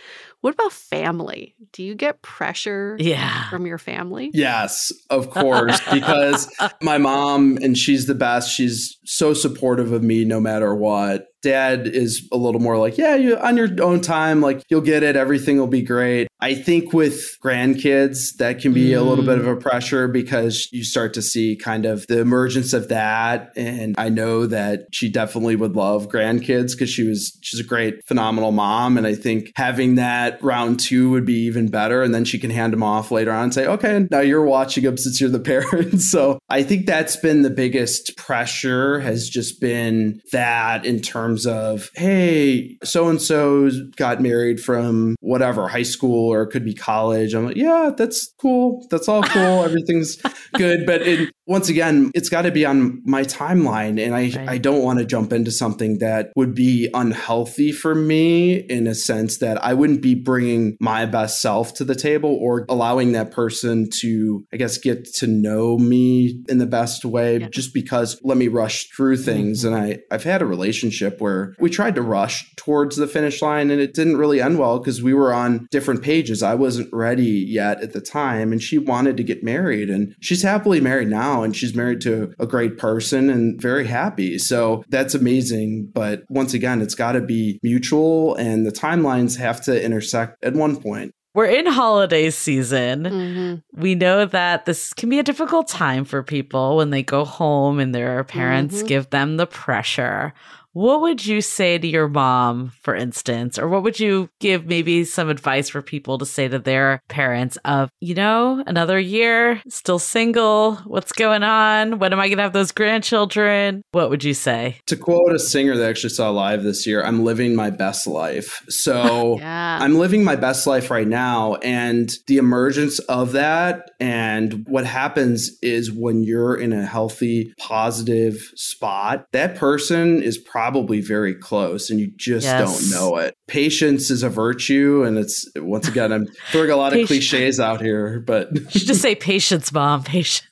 What about family? Do you get pressure Yeah. from your family? Yes, of course, because my mom and she's the best. She's so supportive of me no matter what. Dad is a little more like, yeah, you on your own time, like you'll get it, everything will be great. I think with grandkids, that can be mm. a little bit of Mm. a pressure because you start to see kind of the emergence of that. And I know that she definitely would love grandkids because she was, she's a great, phenomenal mom. And I think having that round two would be even better. And then she can hand them off later on and say, okay, now you're watching them since you're the parent. so I think that's been the biggest pressure has just been that in terms of, hey, so and so got married from whatever, high school or it could be college. I'm like, yeah, that's cool. That's all cool. Everything's good. But it, once again, it's got to be on my timeline. And I, Right. I don't want to jump into something that would be unhealthy for me in a sense that I wouldn't be bringing my best self to the table or allowing that person to, I guess, get to know me in the best way Yeah. just because let me rush through things. And I, I've had a relationship where we tried to rush towards the finish line and it didn't really end well because we were on different pages. I wasn't ready yet at the time and she wanted to get married and she's happily married now and she's married to a great person and very happy. So that's amazing. But once again, it's got to be mutual and the timelines have to intersect at one point. We're in holiday season. Mhm. We know that this can be a difficult time for people when they go home and their parents Mhm. give them the pressure. What would you say to your mom, for instance, or what would you give maybe some advice for people to say to their parents of, you know, another year, still single, what's going on? When am I going to have those grandchildren? What would you say? To quote a singer that I actually saw live this year, I'm living my best life. So Yeah. I'm living my best life right now. And the emergence of that and what happens is when you're in a healthy, positive spot, that person is probably very close and you just Yes. don't know it. Patience is a virtue. And it's, once again, I'm throwing a lot of cliches out here, but You should just say patience, mom, patience.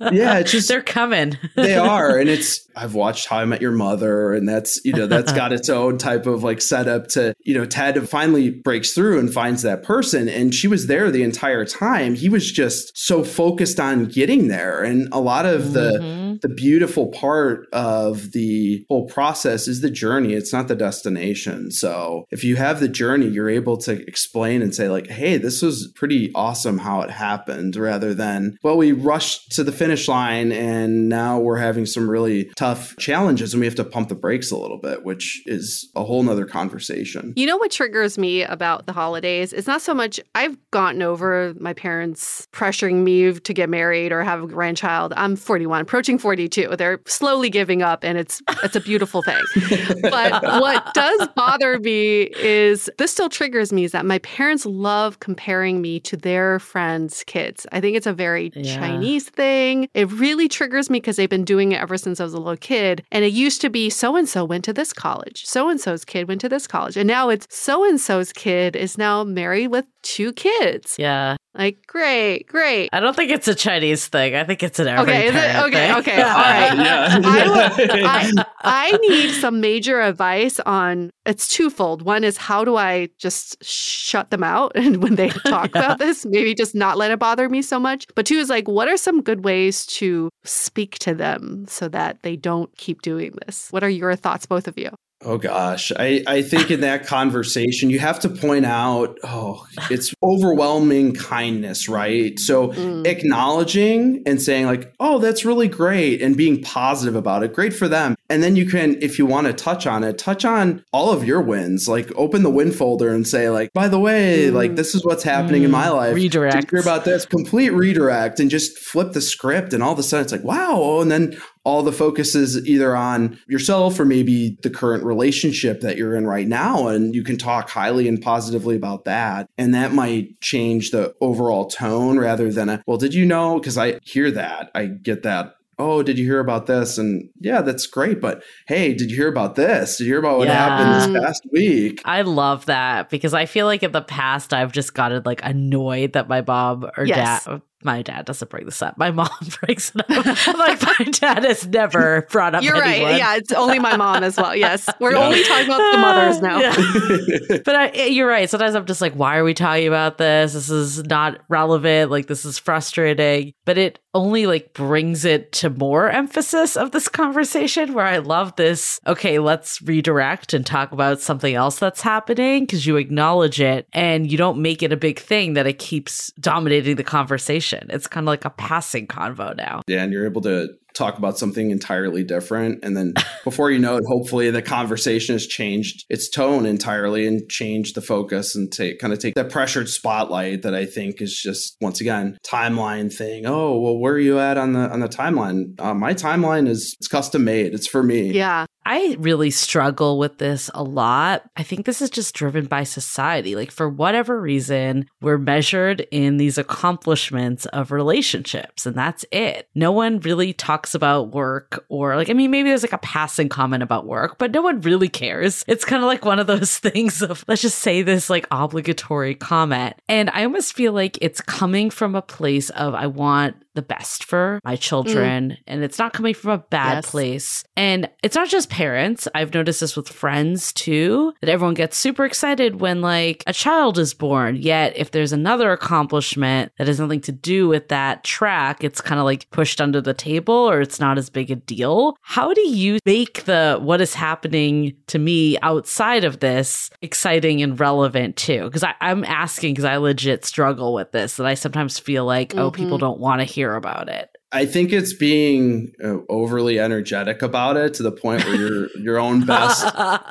Yeah, it's just- they're coming. they are and it's i've watched how i met your mother and that's you know that's got its own type of like setup to you know ted finally breaks through and finds that person and she was there the entire time he was just so focused on getting there and a lot of the Mhm. the beautiful part of the whole process is the journey it's not the destination so if you have the journey you're able to explain and say like hey this was pretty awesome how it happened rather than well we rushed to the finish line and now we're having some really tough challenges and we have to pump the brakes a little bit which is a whole nother conversation You know what triggers me about the holidays? It's not so much I've gotten over my parents pressuring me to get married or have a grandchild. I'm 41, approaching 42. They're slowly giving up and it's it's a beautiful thing. But what does bother me is this still triggers me is that my parents love comparing me to their friends' kids. I think it's a very Yeah. Chinese thing. It really triggers me because they've been doing it ever since I was a little kid. And it used to be so and so went to this college, so and so's kid went to this college. And now it's so and so's kid is now married with two kids. Yeah. Like, great, great. I don't think it's a Chinese thing. I think it's an every Okay, it? Okay, thing. okay, all right. yeah, I would- I, I need some major advice on it's twofold. One is how do I just shut them out and when they talk about this, maybe just not let it bother me so much. But two is like, what are some good ways to speak to them so that they don't keep doing this? What are your thoughts, both of you? Oh gosh, I, I think in that conversation, you have to point out, oh, it's overwhelming kindness, right? So Mm. acknowledging and saying, like, oh, that's really great, and being positive about it, great for them. And then you can, if you want to touch on it, touch on all of your wins. Like, open the win folder and say, like, by the way, Mm. like, this is what's happening in my Mm, life. Did redirect. hear about this? Complete redirect and just flip the script. And all of a sudden, it's like, wow. And then all the focus is either on yourself or maybe the current relationship that you're in right now. And you can talk highly and positively about that. And that might change the overall tone rather than a, well, did you know? Because I hear that. I get that. Oh, did you hear about this? And yeah, that's great. But hey, did you hear about this? Did you hear about what happened this past week? I love that because I feel like in the past I've just gotten like annoyed that my mom or Yes. dad oh, my dad doesn't bring this up. My mom brings it up. Like my dad has never brought up You're anyone. right. Yeah, it's only my mom as well. Yes. We're Yeah. only talking about the mothers now. Yeah. but I, eh, you're right. Sometimes I'm just like, why are we talking about this? This is not relevant. Like, this is frustrating. But it only like brings it to more emphasis of this conversation where I love this. Okay, let's redirect and talk about something else that's happening because you acknowledge it and you don't make it a big thing that it keeps dominating the conversation. It's kind of like a passing convo now. Yeah, and you're able to talk about something entirely different. And then before you know it, hopefully the conversation has changed its tone entirely and changed the focus and take kind of take that pressured spotlight that I think is just once again timeline thing. Oh, well, where are you at on the on the timeline? Uh, my timeline is it's custom made. It's for me. Yeah. I really struggle with this a lot. I think this is just driven by society. Like, for whatever reason, we're measured in these accomplishments of relationships, and that's it. No one really talks about work, or like, I mean, maybe there's like a passing comment about work, but no one really cares. It's kind of like one of those things of, let's just say this like obligatory comment. And I almost feel like it's coming from a place of, I want the best for my children mm. and it's not coming from a bad yes. place. And it's not just parents. I've noticed this with friends too, that everyone gets super excited when like a child is born. Yet if there's another accomplishment that has nothing to do with that track, it's kind of like pushed under the table or it's not as big a deal. How do you make the what is happening to me outside of this exciting and relevant too? Because I'm asking because I legit struggle with this that I sometimes feel like, mm-hmm. oh, people mm-hmm. don't want to hear about it. I think it's being uh, overly energetic about it to the point where you're your own best,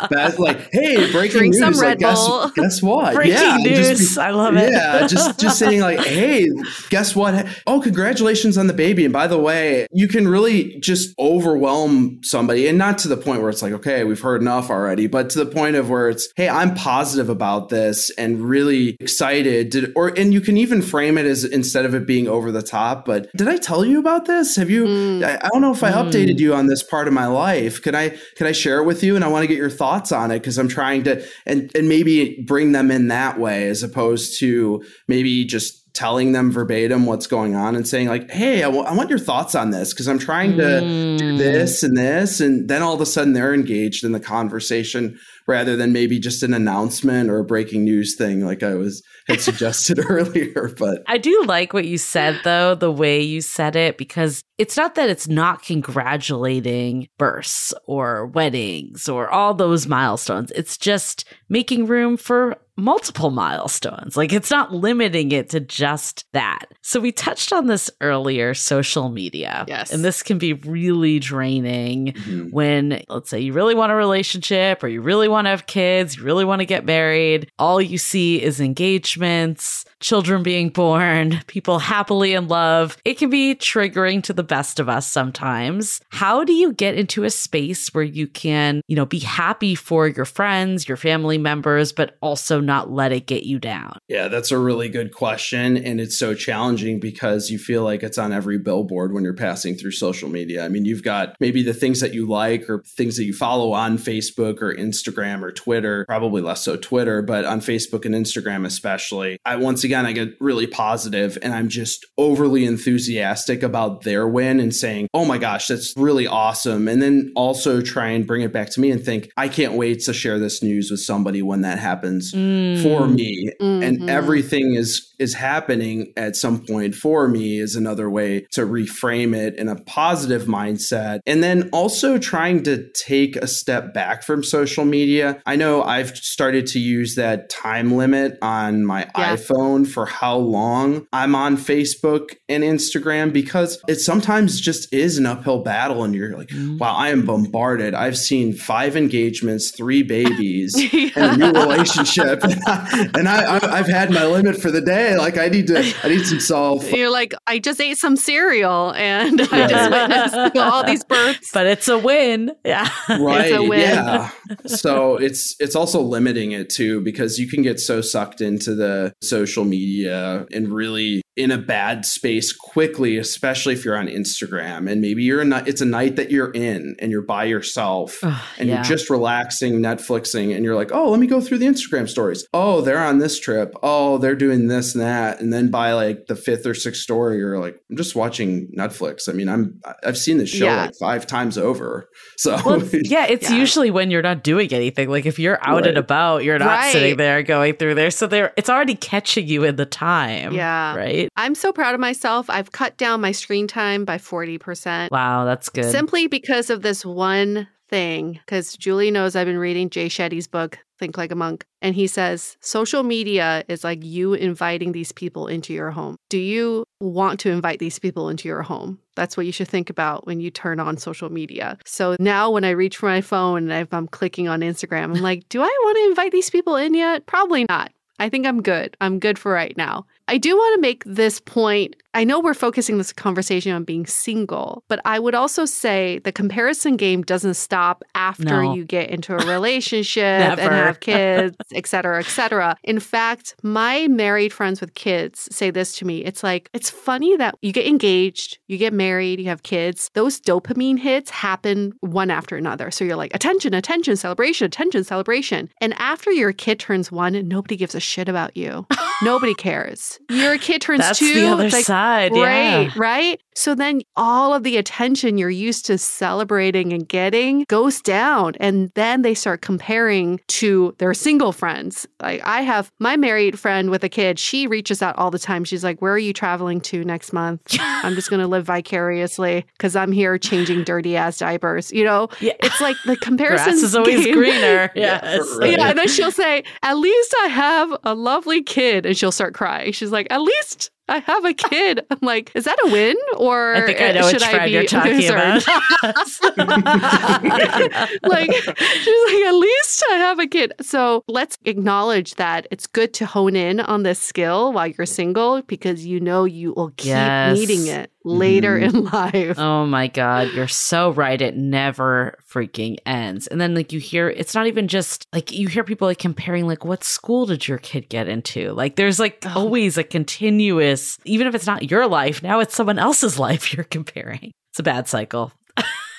best like, hey, breaking Drink news. Some like, Red guess, Bull. guess what? Breaking yeah, news. Be, I love it. Yeah, just just saying like, hey, guess what? Oh, congratulations on the baby. And by the way, you can really just overwhelm somebody, and not to the point where it's like, okay, we've heard enough already, but to the point of where it's, hey, I'm positive about this and really excited. Did, or and you can even frame it as instead of it being over the top, but did I tell you about this? Have you? Mm. I, I, don't know if I mm. updated you on this part of my life. Can I? Can I share it with you? And I want to get your thoughts on it because I'm trying to and and maybe bring them in that way as opposed to maybe just telling them verbatim what's going on and saying like hey I, w- I want your thoughts on this because i'm trying to mm. do this and this and then all of a sudden they're engaged in the conversation rather than maybe just an announcement or a breaking news thing like I was had suggested earlier. But I do like what you said though, the way you said it, because it's not that it's not congratulating births or weddings or all those milestones. It's just making room for multiple milestones. Like it's not limiting it to just that. So we touched on this earlier social media. Yes. And this can be really draining mm-hmm. when, let's say, you really want a relationship or you really want to have kids, you really want to get married. All you see is engagements, children being born, people happily in love. It can be triggering to the best of us sometimes. How do you get into a space where you can, you know, be happy for your friends, your family members, but also not let it get you down? Yeah, that's a really good question. And it's so challenging because you feel like it's on every billboard when you're passing through social media. I mean, you've got maybe the things that you like or things that you follow on Facebook or Instagram or Twitter, probably less so Twitter, but on Facebook and Instagram especially. I once again, I get really positive and I'm just overly enthusiastic about their win and saying, oh my gosh, that's really awesome. And then also try and bring it back to me and think, I can't wait to share this news with somebody when that happens mm. For me. Mm-hmm. And everything is is happening at some point for me is another way to reframe it in a positive mindset. And then also trying to take a step back from social media. I know I've started to use that time limit on my yeah. iPhone for how long I'm on Facebook and Instagram because it sometimes just is an uphill battle and you're like, mm-hmm. wow, I am bombarded. I've seen five engagements, three babies, and a new relationship. and, I, I I've had my limit for the day. Like I need to, I need some solve. You're like, I just ate some cereal and yeah. I just witnessed all these births. But it's a win. Yeah. Right. Yeah. so it's, it's also limiting it too, because you can get so sucked into the social media and really in a bad space quickly, especially if you're on Instagram and maybe you're a it's a night that you're in and you're by yourself and yeah. you're just relaxing, Netflixing, and you're like, oh, let me go through the Instagram stories. Stories. Oh, they're on this trip. Oh, they're doing this and that. And then by like the fifth or sixth story, you're like, I'm just watching Netflix. I mean, I'm I've seen this show Yeah. like five times over. So Well, yeah, it's Yeah. usually when you're not doing anything. Like if you're out Right. and about, you're not Right. sitting there going through there. So there, it's already catching you in the time. Yeah. Right. I'm so proud of myself. I've cut down my screen time by 40%. Wow, that's good. Simply because of this one thing. Because Julie knows I've been reading Jay Shetty's book, Think Like a Monk. And he says social media is like you inviting these people into your home. Do you want to invite these people into your home? That's what you should think about when you turn on social media. So now when I reach for my phone and I'm clicking on Instagram, I'm like, do I want to invite these people in yet? Probably not. I think I'm good. I'm good for right now. I do want to make this point. I know we're focusing this conversation on being single, but I would also say the comparison game doesn't stop after No. you get into a relationship and have kids, et cetera, et cetera. In fact, my married friends with kids say this to me. It's like, it's funny that you get engaged, you get married, you have kids. Those dopamine hits happen one after another. So you're like, attention, attention, celebration, attention, celebration. And after your kid turns one, nobody gives a shit about you. nobody cares. Your kid turns That's two. the other it's like, side. Right, Yeah. right. So then all of the attention you're used to celebrating and getting goes down. And then they start comparing to their single friends. Like I have my married friend with a kid, she reaches out all the time. She's like, Where are you traveling to next month? I'm just going to live vicariously because I'm here changing dirty ass diapers. You know, Yeah. it's like the comparison is always greener. Yes. right. yeah, and then she'll say, "At least I have a lovely kid," and she'll start crying. She's like, "At least I have a kid." I'm like, "Is that a win, or I think I know should which I be you're talking concerned?" about. like she's like, "At least I have a kid." So let's acknowledge that it's good to hone in on this skill while you're single because you know you will keep Yes. needing it later Mhm. in life. Oh my God, you're so right. It never freaking ends. And then, like, you hear it's not even just like you hear people like comparing, like, what school did your kid get into? Like, there's like Oh. always a continuous, even if it's not your life, now it's someone else's life you're comparing. It's a bad cycle.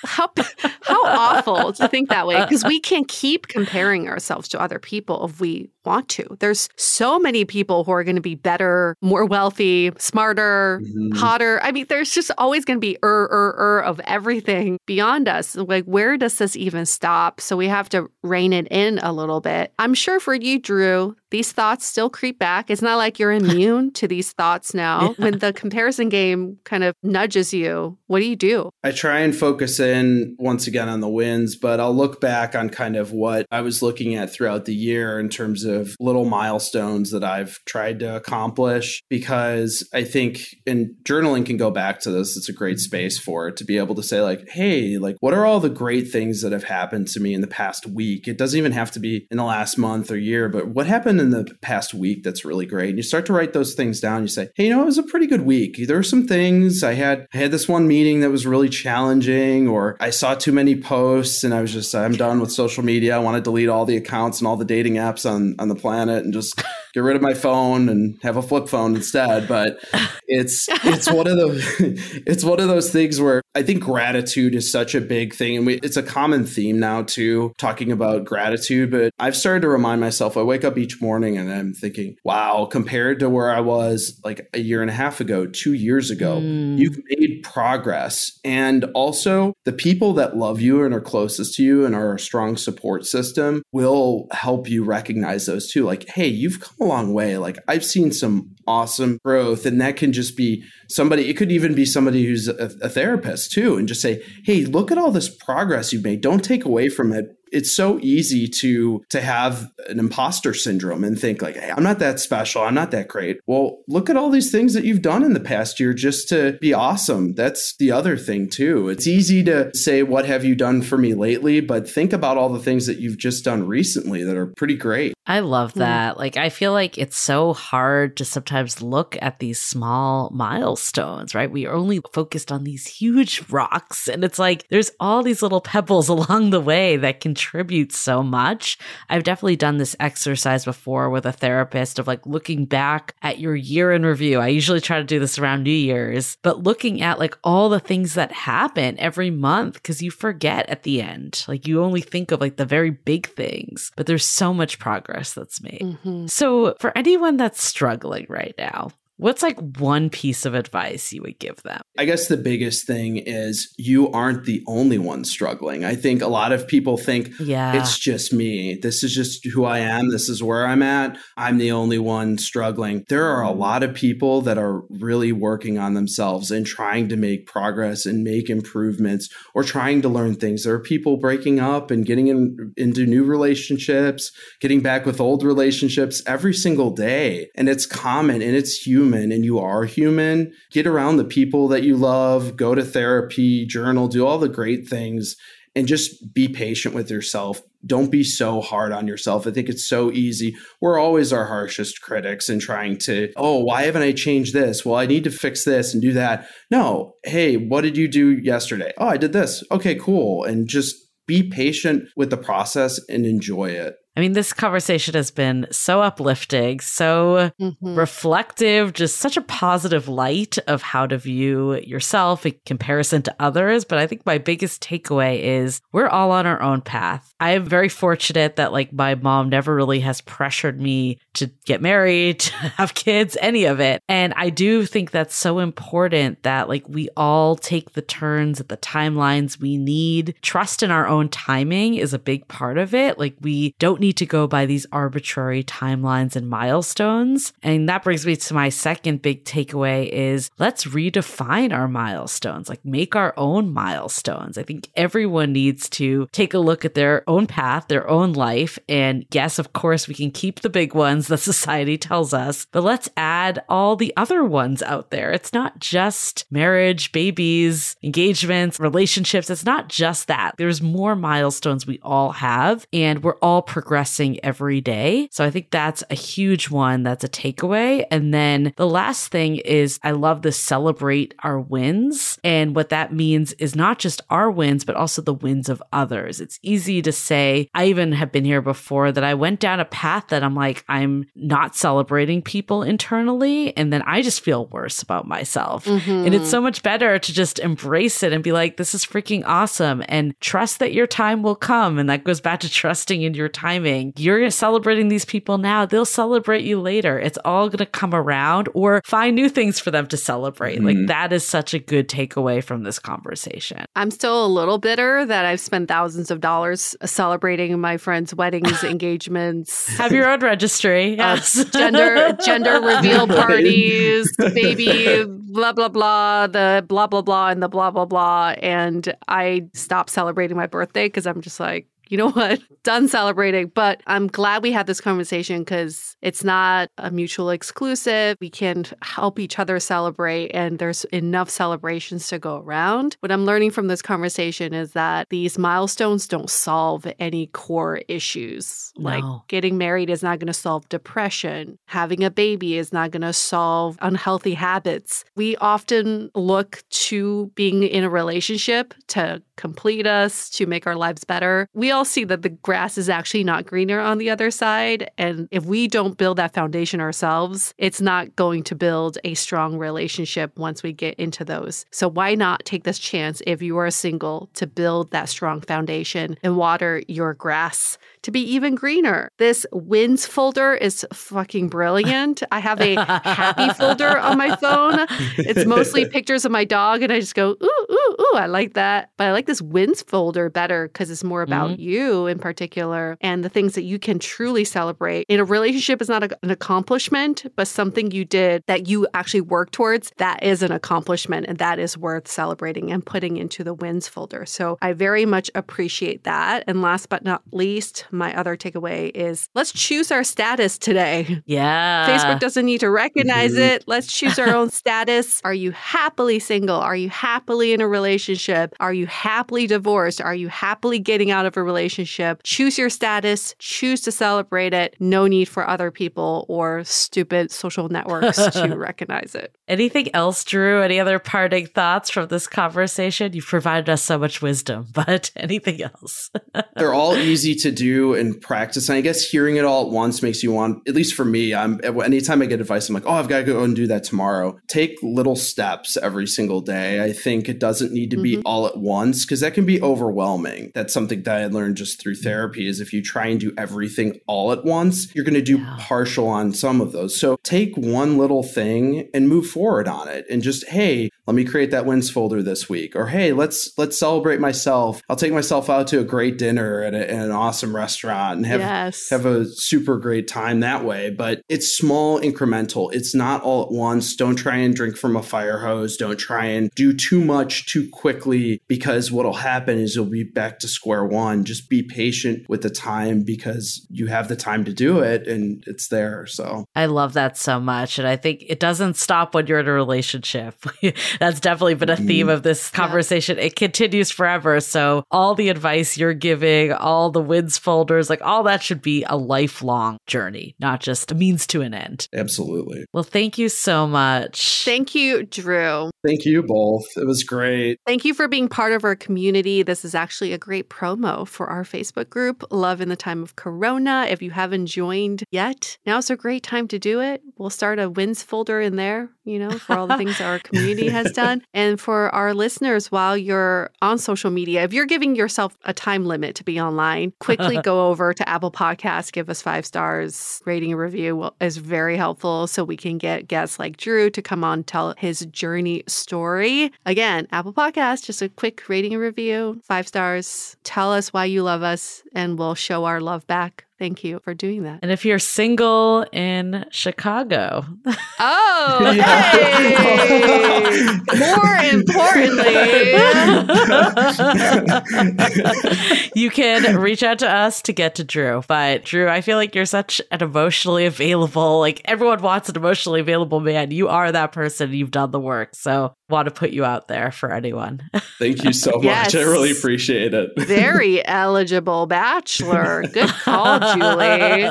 how how awful to think that way because we can't keep comparing ourselves to other people if we want to. There's so many people who are going to be better, more wealthy, smarter, Mhm. hotter. I mean, there's just always going to be er er er of everything beyond us. Like, where does this even stop? So we have to rein it in a little bit. I'm sure for you, Drew, these thoughts still creep back. It's not like you're immune to these thoughts now. When the comparison game kind of nudges you, what do you do? I try and focus in once again on the wins, but I'll look back on kind of what I was looking at throughout the year in terms of little milestones that I've tried to accomplish because I think and journaling can go back to this. It's a great mm-hmm. space for it to be able to say like, "Hey, like what are all the great things that have happened to me in the past week?" It doesn't even have to be in the last month or year, but what happened in the past week that's really great. And you start to write those things down. You say, "Hey, you know, it was a pretty good week. There were some things I had I had this one meeting that was really challenging or I saw too many posts and I was just I'm done with social media. I want to delete all the accounts and all the dating apps on on the planet and just get rid of my phone and have a flip phone instead. But it's it's one of those it's one of those things where I think gratitude is such a big thing and we, it's a common theme now too talking about gratitude but I've started to remind myself I wake up each morning and I'm thinking wow compared to where I was like a year and a half ago 2 years ago Mm. you've made progress and also the people that love you and are closest to you and are a strong support system will help you recognize those too like hey you've come long way. Like I've seen some awesome growth and that can just be somebody it could even be somebody who's a, a therapist too and just say hey look at all this progress you've made. Don't take away from it. It's so easy to to have an imposter syndrome and think like hey i'm not that special. I'm not that great. Well look at all these things that you've done in the past year just to be awesome. That's the other thing too. It's easy to say what have you done for me lately? But think about all the things that you've just done recently that are pretty great I love Mm. that. Like, I feel like it's so hard to sometimes look at these small milestones, right? We are only focused on these huge rocks. And it's like there's all these little pebbles along the way that contribute so much. I've definitely done this exercise before with a therapist of like looking back at your year in review. I usually try to do this around New Year's, but looking at like all the things that happen every month because you forget at the end. Like, you only think of like the very big things, but there's so much progress course, that's me. Mm-hmm. So, for anyone that's struggling right now, What's like one piece of advice you would give them? I guess the biggest thing is you aren't the only one struggling. I think a lot of people think, yeah, it's just me. This is just who I am. This is where I'm at. I'm the only one struggling. There are a lot of people that are really working on themselves and trying to make progress and make improvements or trying to learn things. There are people breaking up and getting in, into new relationships, getting back with old relationships every single day. And it's common and it's human human and you are human, get around the people that you love, go to therapy, journal, do all the great things, and just be patient with yourself. Don't be so hard on yourself. I think it's so easy. We're always our harshest critics and trying to, oh, why haven't I changed this? Well, I need to fix this and do that. No, hey, what did you do yesterday? Oh, I did this. Okay, cool. And just be patient with the process and enjoy it. I mean, this conversation has been so uplifting, so mm-hmm. reflective, just such a positive light of how to view yourself in comparison to others. But I think my biggest takeaway is we're all on our own path. I am very fortunate that, like, my mom never really has pressured me to get married, to have kids, any of it. And I do think that's so important that, like, we all take the turns at the timelines we need. Trust in our own timing is a big part of it. Like, we don't need to go by these arbitrary timelines and milestones. And that brings me to my second big takeaway is let's redefine our milestones, like make our own milestones. I think everyone needs to take a look at their own path, their own life. And yes, of course, we can keep the big ones that society tells us, but let's add all the other ones out there. It's not just marriage, babies, engagements, relationships. It's not just that. There's more milestones we all have, and we're all progressing progressing every day. So I think that's a huge one. That's a takeaway. And then the last thing is I love to celebrate our wins. And what that means is not just our wins, but also the wins of others. It's easy to say, I even have been here before that I went down a path that I'm like, I'm not celebrating people internally. And then I just feel worse about myself. Mm-hmm. And it's so much better to just embrace it and be like, this is freaking awesome and trust that your time will come. And that goes back to trusting in your timing timing. You're celebrating these people now, they'll celebrate you later. It's all going to come around or find new things for them to celebrate. Mm-hmm. Like that is such a good takeaway from this conversation. I'm still a little bitter that I've spent thousands of dollars celebrating my friends' weddings, engagements. Have your own registry. Yes. Uh, gender gender reveal parties, baby blah blah blah, the blah blah blah and the blah blah blah. And I stopped celebrating my birthday because I'm just like you know what? Done celebrating. But I'm glad we had this conversation because it's not a mutual exclusive. We can help each other celebrate, and there's enough celebrations to go around. What I'm learning from this conversation is that these milestones don't solve any core issues. No. Like getting married is not going to solve depression, having a baby is not going to solve unhealthy habits. We often look to being in a relationship to complete us, to make our lives better. We all see that the grass is actually not greener on the other side. And if we don't build that foundation ourselves, it's not going to build a strong relationship once we get into those. So why not take this chance if you are single to build that strong foundation and water your grass to be even greener. This wins folder is fucking brilliant. I have a happy folder on my phone. It's mostly pictures of my dog, and I just go, ooh, ooh, ooh, I like that. But I like this wins folder better because it's more about mm-hmm. you in particular and the things that you can truly celebrate. In a relationship is not a, an accomplishment, but something you did that you actually work towards. That is an accomplishment, and that is worth celebrating and putting into the wins folder. So I very much appreciate that. And last but not least, my other takeaway is let's choose our status today. Yeah. Facebook doesn't need to recognize mm-hmm. it. Let's choose our own status. Are you happily single? Are you happily in a relationship? Are you happily divorced? Are you happily getting out of a relationship? Choose your status, choose to celebrate it. No need for other people or stupid social networks to recognize it. Anything else, Drew? Any other parting thoughts from this conversation? You've provided us so much wisdom, but anything else? They're all easy to do and practice. And I guess hearing it all at once makes you want, at least for me, I'm anytime I get advice, I'm like, oh, I've got to go and do that tomorrow. Take little steps every single day. I think it doesn't need to be mm-hmm. all at once because that can be overwhelming. That's something that I learned just through therapy is if you try and do everything all at once, you're going to do yeah. partial on some of those. So take one little thing and move forward on it and just, hey, let me create that wins folder this week. Or hey, let's let's celebrate myself. I'll take myself out to a great dinner at, a, at an awesome restaurant and have yes. have a super great time that way. But it's small incremental. It's not all at once. Don't try and drink from a fire hose. Don't try and do too much too quickly because what'll happen is you'll be back to square one. Just be patient with the time because you have the time to do it and it's there. So I love that so much. And I think it doesn't stop when you're in a relationship. That's definitely been a theme of this conversation. Yeah. It continues forever. So all the advice you're giving, all the wins folders, like all that should be a lifelong journey, not just a means to an end. Absolutely. Well, thank you so much. Thank you, Drew. Thank you both. It was great. Thank you for being part of our community. This is actually a great promo for our Facebook group, Love in the Time of Corona. If you haven't joined yet, now's a great time to do it. We'll start a wins folder in there, you know, for all the things our community has done. And for our listeners, while you're on social media, if you're giving yourself a time limit to be online, quickly go over to Apple Podcasts, give us five stars, rating a review is very helpful so we can get guests like Drew to come on tell his journey story. Again, Apple Podcast, just a quick rating and review, five stars. Tell us why you love us, and we'll show our love back. Thank you for doing that. And if you're single in Chicago, oh, hey! more importantly, you can reach out to us to get to Drew. But Drew, I feel like you're such an emotionally available, like everyone wants an emotionally available man. You are that person. You've done the work. So want to put you out there for anyone. Thank you so much. I really appreciate it. Very eligible bachelor. Good call, Julie.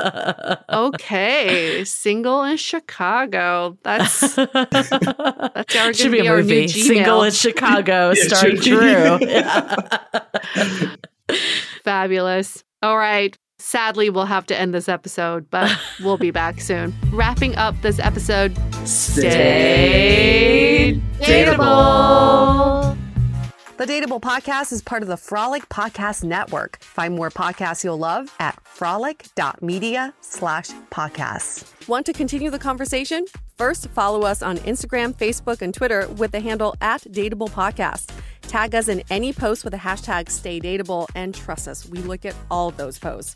Okay, single in Chicago. That's that's our should be a movie. Single in Chicago, yeah, starring Drew. Fabulous. All right. Sadly, we'll have to end this episode, but we'll be back soon. Wrapping up this episode, stay dateable. The Dateable Podcast is part of the Frolic Podcast Network. Find more podcasts you'll love at frolic.media slash podcasts. Want to continue the conversation? First, follow us on Instagram, Facebook, and Twitter with the handle at Dateable Podcast. Tag us in any post with the hashtag Stay Dateable, and trust us, we look at all those posts.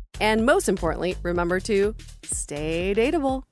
And most importantly, remember to stay dateable.